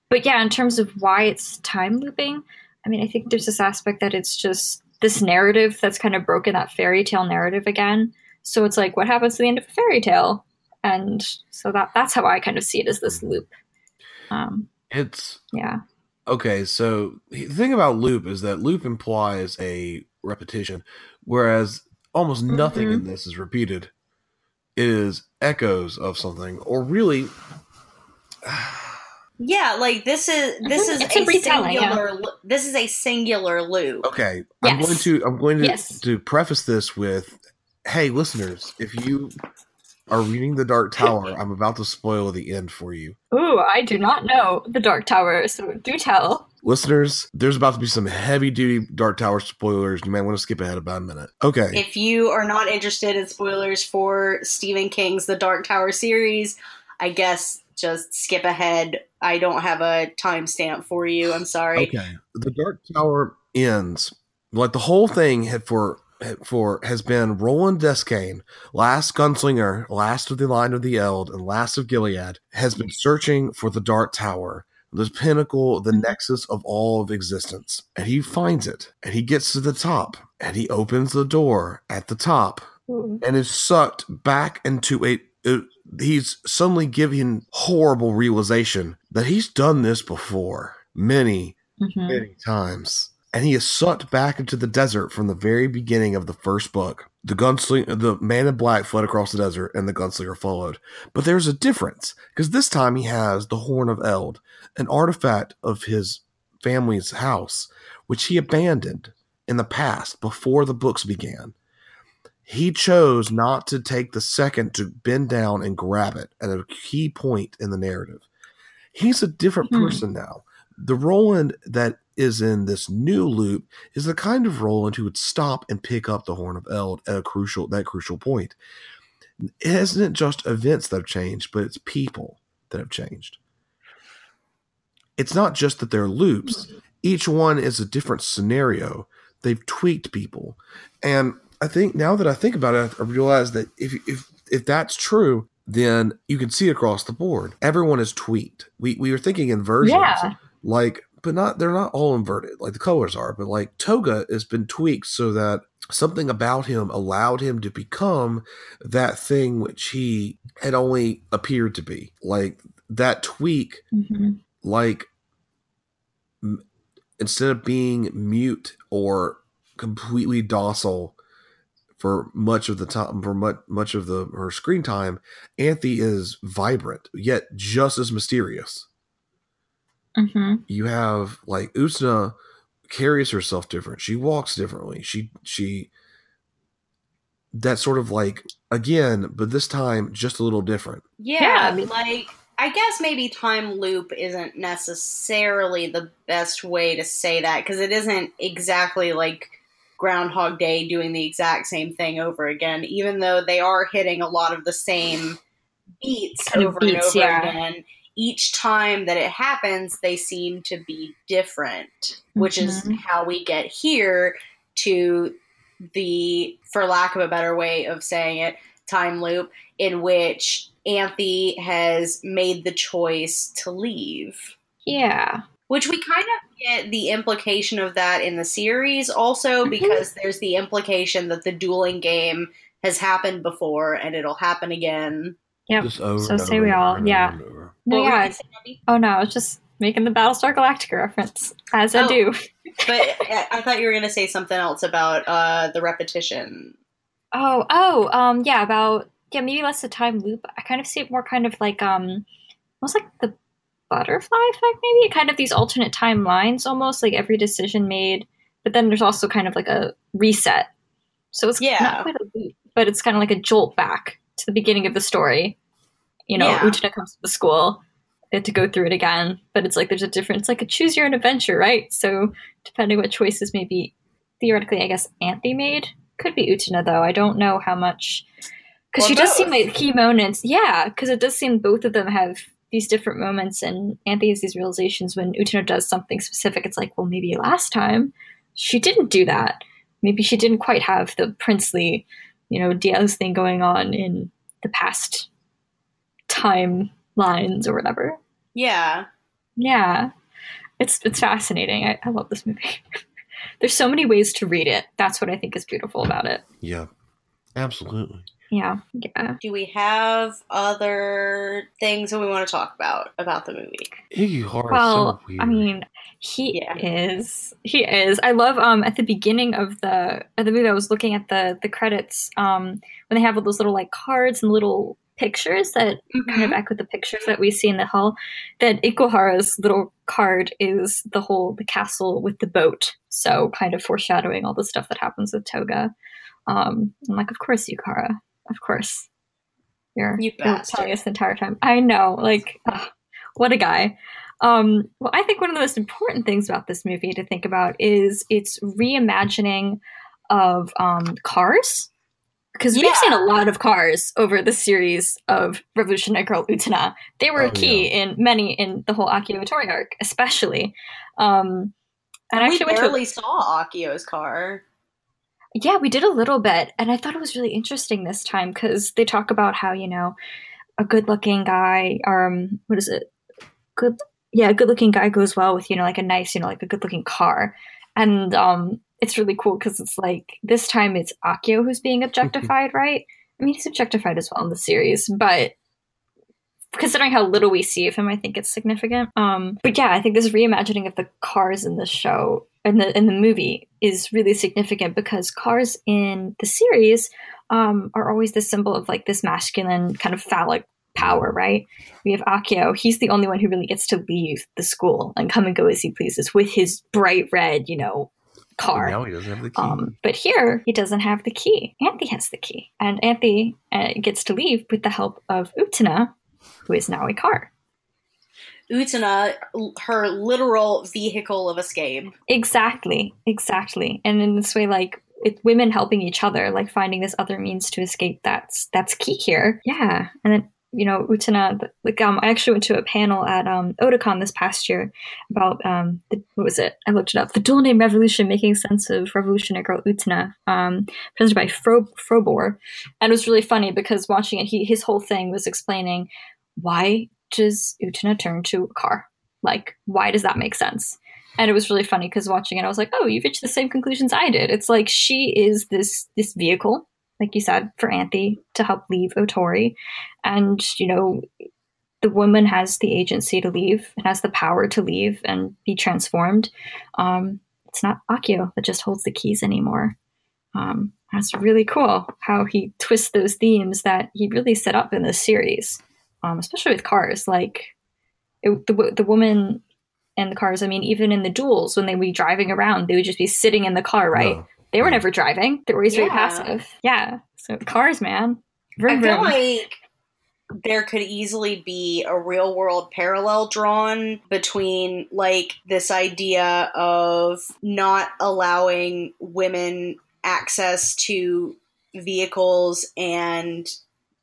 but yeah in terms of why it's time looping i mean i think there's this aspect that it's just this narrative that's kind of broken that fairy tale narrative again so it's like what happens to the end of a fairy tale and so that that's how i kind of see it as this loop um It's yeah okay. So the thing about loop is that loop implies a repetition, whereas almost nothing Mhm. in this is repeated. It is echoes of something, or really, [SIGHS] Yeah, like this is this Mhm. is It's a a retelling, yeah. singular this is a singular loop. okay. I'm going to I'm going to Yes. to preface this with, hey, listeners, if you are reading the Dark Tower, [LAUGHS] I'm about to spoil the end for you. ooh i do not know the dark tower so do tell Listeners, there's about to be some heavy duty Dark Tower spoilers. You might want to skip ahead about a minute. Okay. If you are not interested in spoilers for Stephen King's The Dark Tower series, I guess just skip ahead. I don't have a timestamp for you. I'm sorry. Okay. The Dark Tower ends. Like the whole thing had for for has been Roland Deschain, last gunslinger, last of the line of the Eld, and last of Gilead, has been searching for the Dark Tower, the pinnacle, the nexus of all of existence. And he finds it, and he gets to the top, and he opens the door at the top, Ooh. and is sucked back into a. he's suddenly given horrible realization that he's done this before many, Mhm. many times. And he is sucked back into the desert from the very beginning of the first book. The gunslinger, the man in black fled across the desert, and the gunslinger followed. But there's a difference because this time he has the Horn of Eld, an artifact of his family's house, which he abandoned in the past before the books began. He chose not to take the second to bend down and grab it at a key point in the narrative. He's a different Hmm. person now. The Roland that is in this new loop is the kind of Roland who would stop and pick up the Horn of Eld at a crucial that crucial point. It isn't just events that have changed, but it's people that have changed. It's not just that they're loops. Each one is a different scenario. They've tweaked people. And I think now that I think about it, I realize that if if if that's true, then you can see across the board. Everyone is tweaked. We we were thinking inversions Yeah. like but not they're not all inverted like the colors are but like toga has been tweaked so that something about him allowed him to become that thing which he had only appeared to be like that tweak Mhm. like m- instead of being mute or completely docile for much of the time for much much of the her screen time Anthy is vibrant yet just as mysterious Mhm. you have like Utena carries herself different. She walks differently. She she that sort of like again, but this time just a little different. Yeah, Yeah, I mean- like I guess maybe time loop isn't necessarily the best way to say that because it isn't exactly like Groundhog Day doing the exact same thing over again, even though they are hitting a lot of the same beats Kind over beats, and over yeah. again. Each time that it happens, they seem to be different, which is Mhm. how we get here to the, for lack of a better way of saying it, time loop in which Anthy has made the choice to leave. Yeah. Which we kind of get the implication of that in the series also Mhm. because there's the implication that the dueling game has happened before and it'll happen again. Yep. Just over So say we all- over yeah. over over. No, What were you yeah. gonna say, Abby? Oh no, I was just making the Battlestar Galactica reference, as I Oh. do. but [LAUGHS] I I thought you were going to say something else about uh, the repetition. Oh, oh, um, yeah, about yeah, maybe less the time loop. I kind of see it more kind of like um, almost like the butterfly effect, maybe kind of these alternate timelines, almost like every decision made. But then there's also kind of like a reset. So it's Yeah. not quite a loop, but it's kind of like a jolt back to the beginning of the story. You know, Yeah. Utena comes to the school. They have to go through it again, but it's like there's a difference, like a choose your own adventure, right? So depending what choices maybe theoretically, I guess Anthy made could be Utena though. I don't know how much because she does seem like key moments. Yeah, because it does seem both of them have these different moments, and Anthy has these realizations when Utena does something specific. It's like, well, maybe last time she didn't do that. Maybe she didn't quite have the princely, you know, Dios thing going on in the past timelines or whatever. Yeah. Yeah, it's it's fascinating. I, I love this movie. [LAUGHS] There's so many ways to read it. That's what I think is beautiful about it. Yeah. Absolutely. Yeah, yeah. Do we have other things that we want to talk about about the movie? Ikuhara Well, so weird. I mean, he Yeah. is. He is. I love um at the beginning of the of the movie. I was looking at the the credits um when they have all those little like cards and little pictures that kind of echo the pictures that we see in the hall. That Ikuhara's little card is the whole the castle with the boat. So kind of foreshadowing all the stuff that happens with Toga. Um, I'm like, of course, Ikuhara, of course. You're, You you're telling us the entire time. I know, like, ugh, what a guy. Um, well, I think one of the most important things about this movie to think about is its reimagining of um, cars. Because we've Yeah. seen a lot of cars over the series of Revolutionary Girl Utena. They were Oh, key in many in the whole Akio Otori arc, especially. Um, and I we actually went to a- saw Akio's car. Yeah, we did a little bit, and I thought it was really interesting this time because they talk about how you know a good-looking guy, um, what is it? Good, yeah, a good-looking guy goes well with you know like a nice, you know, like a good-looking car, and um, it's really cool because it's like this time it's Akio who's being objectified, right? I mean, he's objectified as well in the series, but considering how little we see of him, I think it's significant. Um, but yeah, I think this reimagining of the cars in the show in the in the movie is really significant because cars in the series um, are always the symbol of like this masculine kind of phallic power, right? We have Akio. He's the only one who really gets to leave the school and come and go as he pleases with his bright red, you know, car. Now he doesn't have the key. Um, but here, he doesn't have the key. Anthy has the key. And Anthy uh, gets to leave with the help of Utena, who is now a car. Utena, her literal vehicle of escape. Exactly, exactly. And in this way, like, it's women helping each other, like finding this other means to escape. That's that's key here. Yeah, and then you know, Utena. like, um, I actually went to a panel at um, Otakon this past year about, um, the, what was it? I looked it up. The Duel Name Revolution, Making Sense of Revolutionary Girl Utena, um, presented by Fro- Frobor. And it was really funny because watching it, he, his whole thing was explaining why does Utena turn to a car? Like, why does that make sense? And it was really funny because watching it, I was like, oh, you've reached the same conclusions I did. It's like she is this this vehicle like you said, for Anthy to help leave Otori. And, you know, the woman has the agency to leave and has the power to leave and be transformed. Um, it's not Akio that just holds the keys anymore. Um, that's really cool how he twists those themes that he really set up in this series, um, especially with cars. Like it, the the woman and the cars. I mean, even in the duels when they would be driving around, they would just be sitting in the car, right? No. They were never driving. They were always yeah. very passive. Yeah. So cars, man. Vroom, I feel vroom. like there could easily be a real world parallel drawn between like this idea of not allowing women access to vehicles and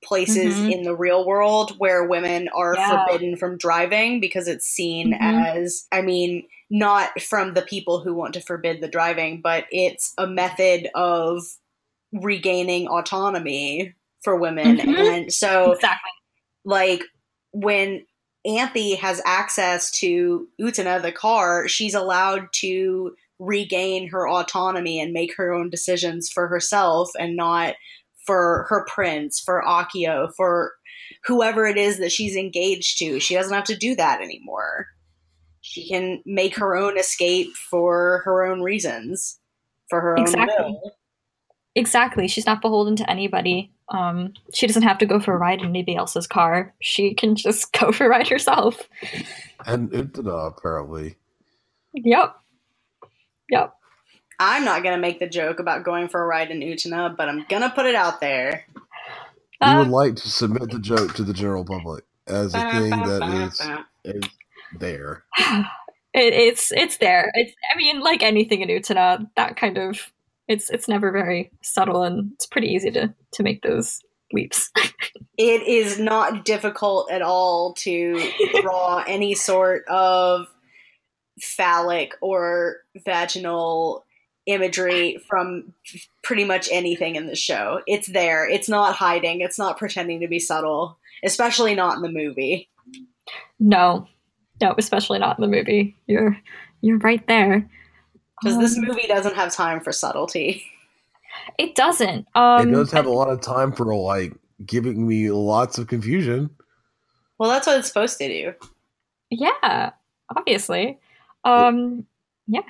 places mm-hmm. in the real world where women are yeah. forbidden from driving because it's seen mm-hmm. as I mean not from the people who want to forbid the driving but it's a method of regaining autonomy for women mm-hmm. and so exactly like when Anthy has access to Utena the car she's allowed to regain her autonomy and make her own decisions for herself and not for her prince, for Akio, for whoever it is that she's engaged to. She doesn't have to do that anymore. She can make her own escape for her own reasons, for her exactly. own will. Exactly. She's not beholden to anybody. Um, she doesn't have to go for a ride in anybody else's car. She can just [LAUGHS] go for a ride herself. And Utena, apparently. Yep. Yep. I'm not gonna make the joke about going for a ride in Utena, but I'm gonna put it out there. We would um, like to submit the joke to the general public as a thing that is, is there. [SIGHS] It, it's it's there. It's I mean, like anything in Utena, that kind of it's it's never very subtle and it's pretty easy to to make those leaps. [LAUGHS] it is not difficult at all to [LAUGHS] draw any sort of phallic or vaginal imagery from pretty much anything in the show. It's there. It's not hiding. It's not pretending to be subtle, especially not in the movie. No. No, especially not in the movie. You're you're right there. Because um, this movie doesn't have time for subtlety. It doesn't. Um, it does have a lot of time for like giving me lots of confusion. Well, that's what it's supposed to do. Yeah, obviously. Um, yeah.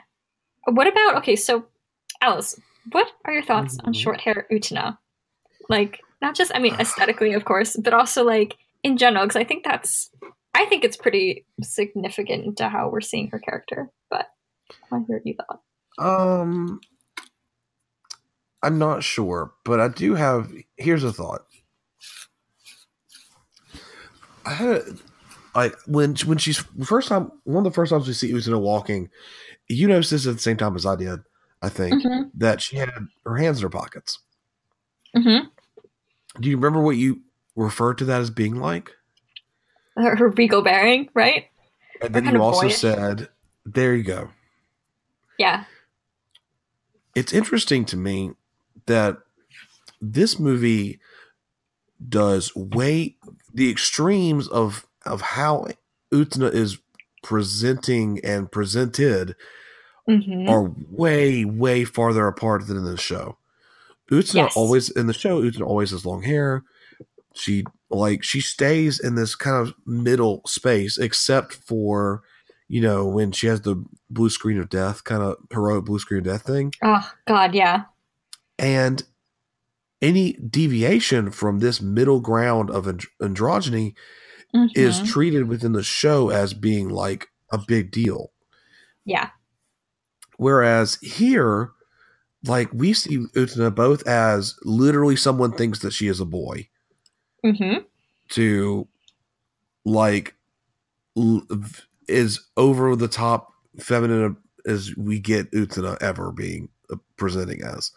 What about okay? So, Alice, what are your thoughts on mm-hmm. short hair Utena? Like, not just I mean [SIGHS] aesthetically, of course, but also like in general, because I think that's I think it's pretty significant to how we're seeing her character. But I hear you thought. Um, I'm not sure, but I do have. Here's a thought. I had a, like when when she's first time one of the first times we see Utena walking, you noticed this at the same time as I did, I think, mm-hmm. that she had her hands in her pockets. Mm-hmm. Do you remember what you referred to that as being like? Her, her regal bearing, right? And then you also said, there you go. Yeah. It's interesting to me that this movie does way the extremes of of how Utena is presenting and presented Mhm. are way way farther apart than in the show. Utena Yes. always in the show. Utena always has long hair. She like she stays in this kind of middle space, except for you know when she has the blue screen of death, kind of heroic blue screen of death thing, Oh God, yeah. and any deviation from this middle ground of and- androgyny is Mhm. treated within the show as being like a big deal. yeah. Whereas here, like we see Utena both as literally someone thinks that she is a boy hmm to like l- is over the top feminine as we get Utena ever being uh, presenting as.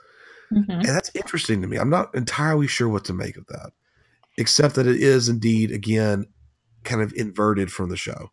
hmm And that's interesting to me. I'm not entirely sure what to make of that, except that it is indeed, again, kind of inverted from the show.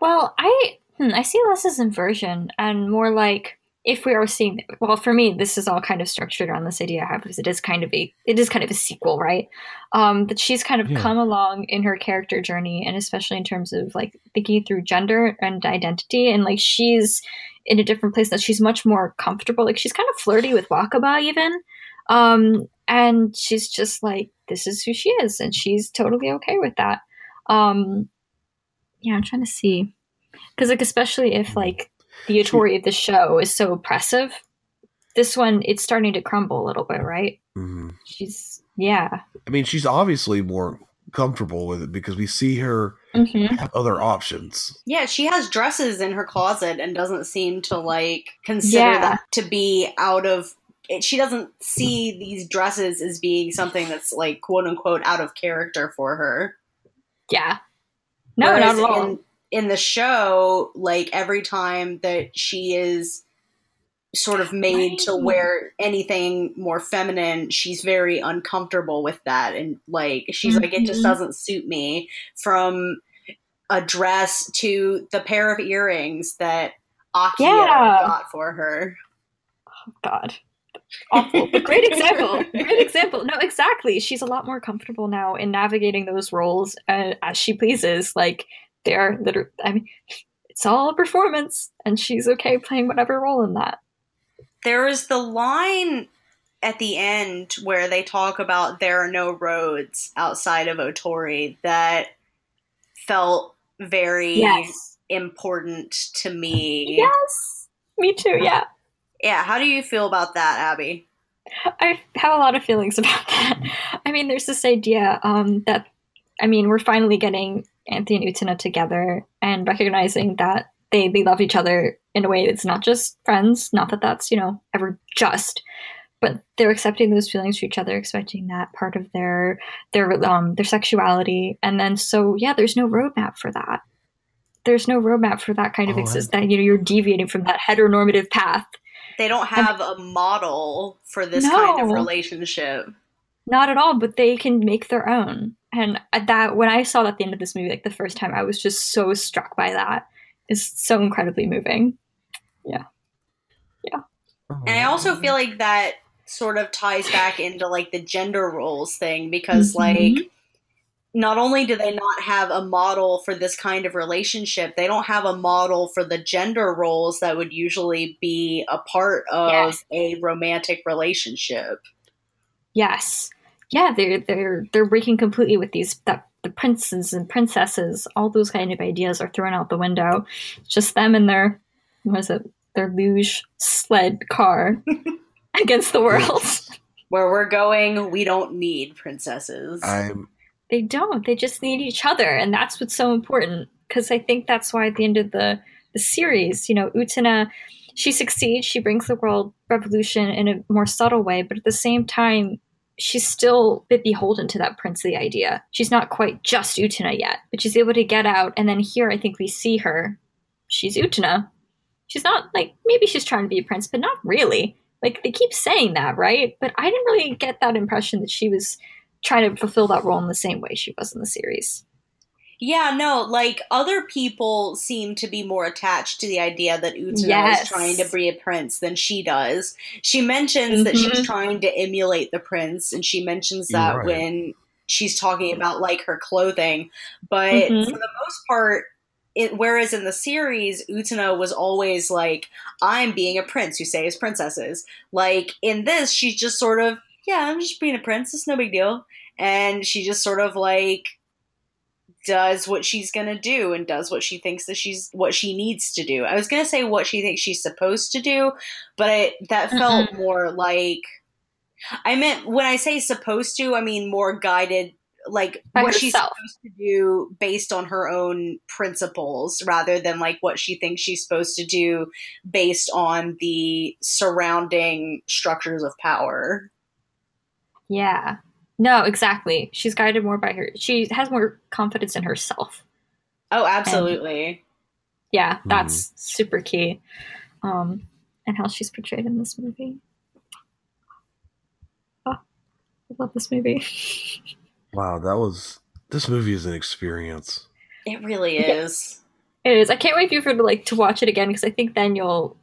Well, I hmm, I see less as inversion and more like if we are seeing well for me this is all kind of structured around this idea I have because it is kind of a it is kind of a sequel right um that she's kind of Yeah. come along in her character journey and especially in terms of like thinking through gender and identity and like she's in a different place that she's much more comfortable like she's kind of flirty with Wakaba even um and she's just like this is who she is and she's totally okay with that um yeah i'm trying to see because like especially if like the authority of the show is so oppressive this one it's starting to crumble a little bit right Mhm. she's yeah I mean, she's obviously more comfortable with it because we see her hmm have other options. Yeah, she has dresses in her closet and doesn't seem to like consider Yeah. them to be out of. It, she doesn't see these dresses as being something that's like quote unquote out of character for her. yeah no Whereas not at all In, in the show, like every time that she is sort of made to wear anything more feminine, she's very uncomfortable with that. And like, she's like, it just Mhm. doesn't suit me. From a dress to the pair of earrings that Akio Yeah. got for her. Oh, God awful. But [LAUGHS] great example. Great example. No exactly. She's a lot more comfortable now in navigating those roles uh, as she pleases. Like they're literally i mean it's all a performance and she's okay playing whatever role in that. There is the line at the end where they talk about there are no roads outside of Otori that felt very yes. important to me. yes. Me too. Yeah Yeah, how do you feel about that, Abby? I have a lot of feelings [LAUGHS] about that. I mean, there's this idea um, that, I mean, we're finally getting Anthy and Utena together and recognizing that they, they love each other in a way that's not just friends, not that that's, you know, ever just, but they're accepting those feelings for each other, expecting that part of their their um their sexuality, and then so yeah, there's no roadmap for that. There's no roadmap for that kind of Oh, I- exist that you know you're deviating from that heteronormative path. They don't have a model for this kind of No. relationship. Not at all, but they can make their own. And at that, when I saw that at the end of this movie, like the first time, I was just so struck by that. It's so incredibly moving. Yeah. Yeah. And I also feel like that sort of ties back into like the gender roles thing because Mhm. like not only do they not have a model for this kind of relationship, they don't have a model for the gender roles that would usually be a part of Yes. a romantic relationship. Yes, yeah, they're they're they're breaking completely with these that the princes and princesses, all those kind of ideas are thrown out the window. It's just them and their what is it? Their luge sled car [LAUGHS] against the world. Where we're going, we don't need princesses. I'm They don't. They just need each other, and that's what's so important. Because I think that's why at the end of the the series, you know, Utena, she succeeds. She brings the world revolution in a more subtle way, but at the same time, she's still a bit beholden to that princely idea. She's not quite just Utena yet, but she's able to get out. And then here, I think we see her. She's Utena. She's not like maybe she's trying to be a prince, but not really. Like they keep saying that, right? But I didn't really get that impression that she was trying to fulfill that role in the same way she was in the series. Yeah, no, like other people seem to be more attached to the idea that Utena Yes. is trying to be a prince than she does. She mentions that she's Mhm. trying to emulate the prince, and she mentions that right. when she's talking about like her clothing. But Mhm. for the most part, it, whereas in the series, Utena was always like, "I'm being a prince who saves princesses." Like in this, she's just sort of, "Yeah, I'm just being a princess, no big deal," and she just sort of like does what she's gonna do and does what she thinks that she's what she needs to do. I was gonna say what she thinks she's supposed to do, but it, that mm-hmm. felt more like I meant when I say supposed to, I mean more guided, like By what she's supposed to do based on her own principles, rather than like what she thinks she's supposed to do based on the surrounding structures of power. Yeah. No, exactly. She's guided more by her. She has more confidence in herself. Oh, absolutely. Yeah, Mm-hmm. that's super key. Um, and how she's portrayed in this movie. Oh, I love this movie. [LAUGHS] Wow, that was this movie is an experience. It really Yeah. is. It is. I can't wait for you for to like to watch it again because I think then you'll.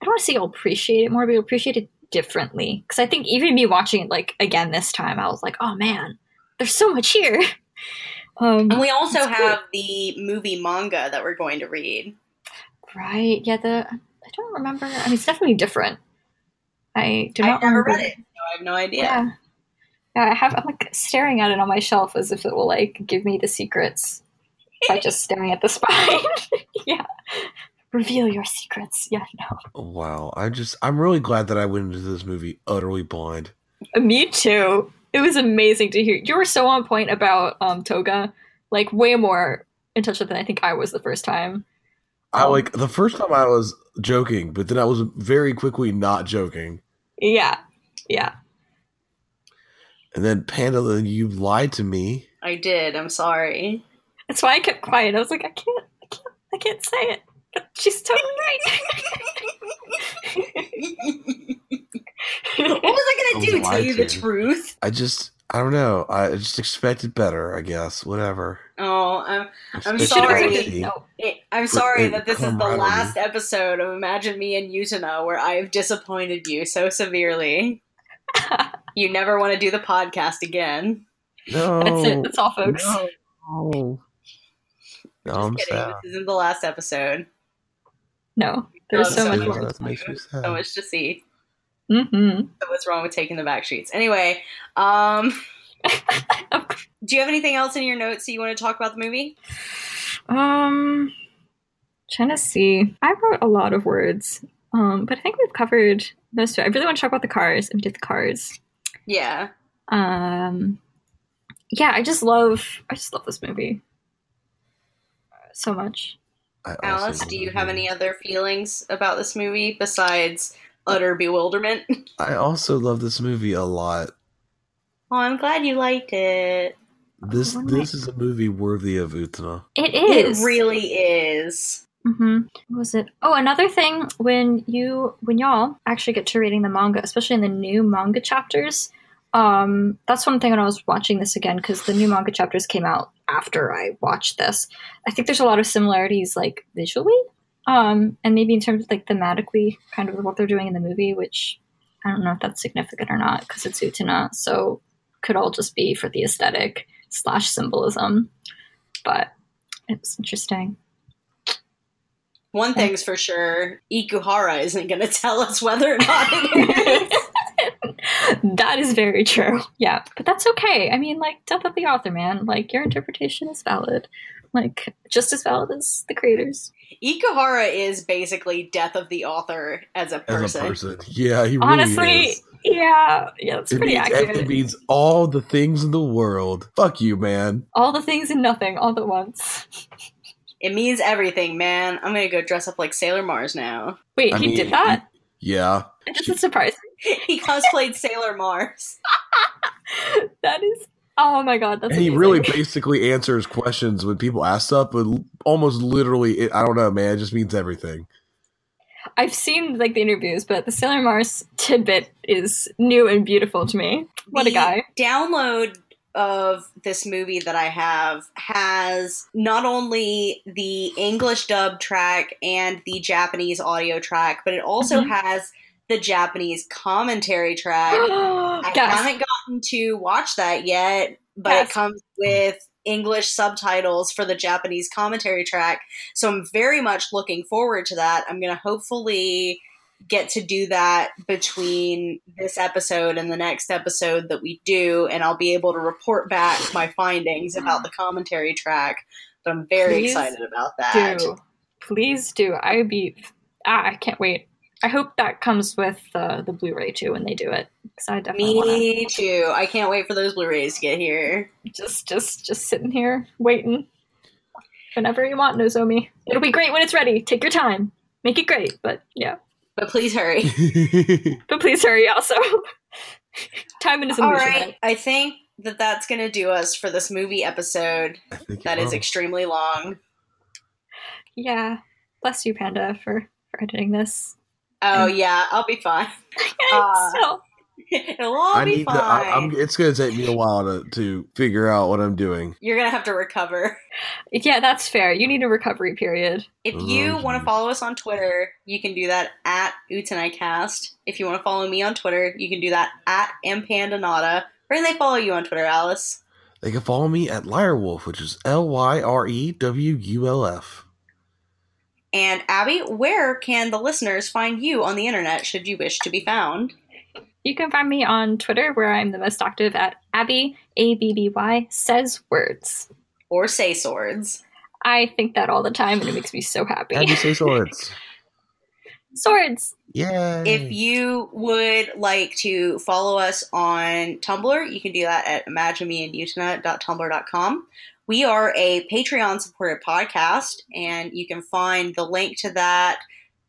I don't want to say you'll appreciate it more, but you'll appreciate it differently. Because I think even me watching it like again this time, I was like, oh man, there's so much here. [LAUGHS] Um, And we also have the movie manga that we're going to read. right? Yeah, the I don't remember. I mean, it's definitely different. I do I've not never remember. read it, so I have no idea. Yeah. Yeah, I have. I'm like staring at it on my shelf as if it will like give me the secrets by [LAUGHS] just staring at the spine. [LAUGHS] yeah. Reveal your secrets. [LAUGHS] Yeah, no. Wow, I just I'm really glad that I went into this movie utterly blind. Me too. It was amazing to hear. You were so on point about um Toga, like way more in touch with than I think I was the first time. I Um, like the first time I was joking, but then I was very quickly not joking. Yeah. Yeah. And then Panda, you lied to me. I did. I'm sorry. That's why I kept quiet. I was like, I can't I can't I can't say it. But [LAUGHS] she's totally [LAUGHS] right. [LAUGHS] what was I I going to do? Tell you the truth? I just I don't know. I just expected better. I guess whatever. Oh, I'm, I'm Expected sorry. No. it, I'm sorry and that this is the camaraderie. last episode of Imagine Me and Utena where I've disappointed you so severely. you never want to do the podcast again. No, That's it. That's all, folks. No, no. No, I'm kidding. sad. This isn't the last episode. No. There's Oh, so so much much more. That makes me sad. So much to see. Mm-hmm. So what's wrong with taking the back sheets? Anyway, um, [LAUGHS] do you have anything else in your notes that you want to talk about the movie? Um, trying to see. I wrote a lot of words, um, but I think we've covered most of it. I really want to talk about the cars, and we did the cars. Yeah. Um, yeah, I just love, I just love this movie so much. I Alice, do you have any other feelings about this movie besides utter bewilderment? [LAUGHS] I also love this movie a lot. Oh, I'm glad you liked it. This Oh, this is a movie worthy of Utena. It is It really is. Mm-hmm. What was it? Oh, another thing when you when y'all actually get to reading the manga, especially in the new manga chapters. Um, that's one thing when I was watching this again because the new manga chapters came out after I watched this. I think there's a lot of similarities, like visually, um, and maybe in terms of like thematically, kind of what they're doing in the movie, which I don't know if that's significant or not because it's Utena, so could all just be for the aesthetic slash symbolism. But it was interesting. One thing's for sure, Ikuhara isn't going [LAUGHS] to tell us whether or not it is. [LAUGHS] [LAUGHS] that is very true. [LAUGHS] Yeah, but that's okay. I mean, like, death of the author, man. Like, your interpretation is valid. Like, just as valid as the creators. Ikuhara is basically death of the author as a As person. a person, yeah, he really Honestly, is. yeah, yeah, that's It pretty means, accurate. it means all the things in the world. Fuck you, man. All the things and nothing all at once. It means everything, man. I'm going to go dress up like Sailor Mars now. Wait, I he mean, did that? Yeah, It doesn't surprise me. [LAUGHS] he cosplayed Sailor Mars. [LAUGHS] That is. Oh my god, that's and he really basically answers questions when people ask stuff, but almost literally, it, I don't know, man. It just means everything. I've seen like the interviews, but the Sailor Mars tidbit is new and beautiful to me. What a guy! Download of this movie that I have has not only the English dub track and the Japanese audio track, but it also Mhm. has the Japanese commentary track. [GASPS] I Yes. haven't gotten to watch that yet, but Yes. it comes with English subtitles for the Japanese commentary track. So I'm very much looking forward to that. I'm going to hopefully get to do that between this episode and the next episode that we do, and I'll be able to report back my findings about the commentary track. But I'm very Please excited about that. do. Please do. I would be. Ah, I can't wait. I hope that comes with uh, the Blu-ray too when they do it. Because I definitely want Me too. I can't wait for those Blu-rays to get here. just, just, just sitting here waiting. Whenever you want, Nozomi. It'll be great when it's ready. Take your time. Make it great. But yeah. But please hurry. [LAUGHS] [LAUGHS] But please hurry. Also, [LAUGHS] timing is a All I think that that's going to do us for this movie episode. I think That it is will. extremely long. Yeah. Bless you, Panda, for for editing this. Oh Mm. yeah, I'll be fine. [LAUGHS] [LAUGHS] Uh, so, [LAUGHS] It'll all I be need fine. to. I, I'm, it's going to take me a while to, to figure out what I'm doing. You're gonna have to recover. yeah, that's fair. You need a recovery period. If Oh, you want to follow us on Twitter, you can do that at UtanaiCast. If you want to follow me on Twitter, you can do that at mpandanata. Where can they follow you on Twitter, Alice? They can follow me at Lyrewulf, which is L Y R E W U L F. And Abby, where can the listeners find you on the internet should you wish to be found? You can find me on Twitter, where I'm the most active at Abby A B B Y says words. Or say swords. I think that all the time, and it makes me so happy. How'd say [LAUGHS] swords? Swords. Yay! If you would like to follow us on Tumblr, you can do that at imaginemeandutena.tumblr.com. We are a Patreon supported podcast, and you can find the link to that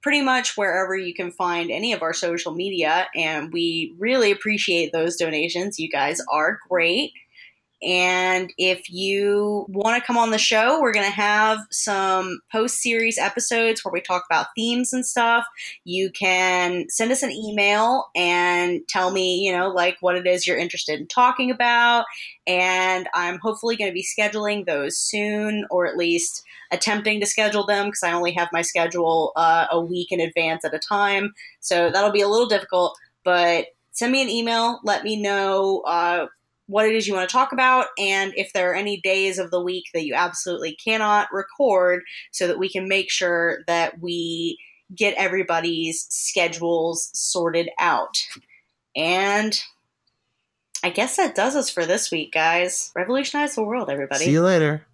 pretty much wherever you can find any of our social media. And we really appreciate those donations. You guys are great. And if you want to come on the show, we're going to have some post series episodes where we talk about themes and stuff you can send us an email and tell me, you know, like what it is you're interested in talking about. And I'm hopefully going to be scheduling those soon, or at least attempting to schedule them because I only have my schedule uh, a week in advance at a time. So that'll be a little difficult, but send me an email. Let me know. Uh, what it is you want to talk about, and if there are any days of the week that you absolutely cannot record, so that we can make sure that we get everybody's schedules sorted out. And I guess that does us for this week, guys. Revolutionize the world, everybody. See you later.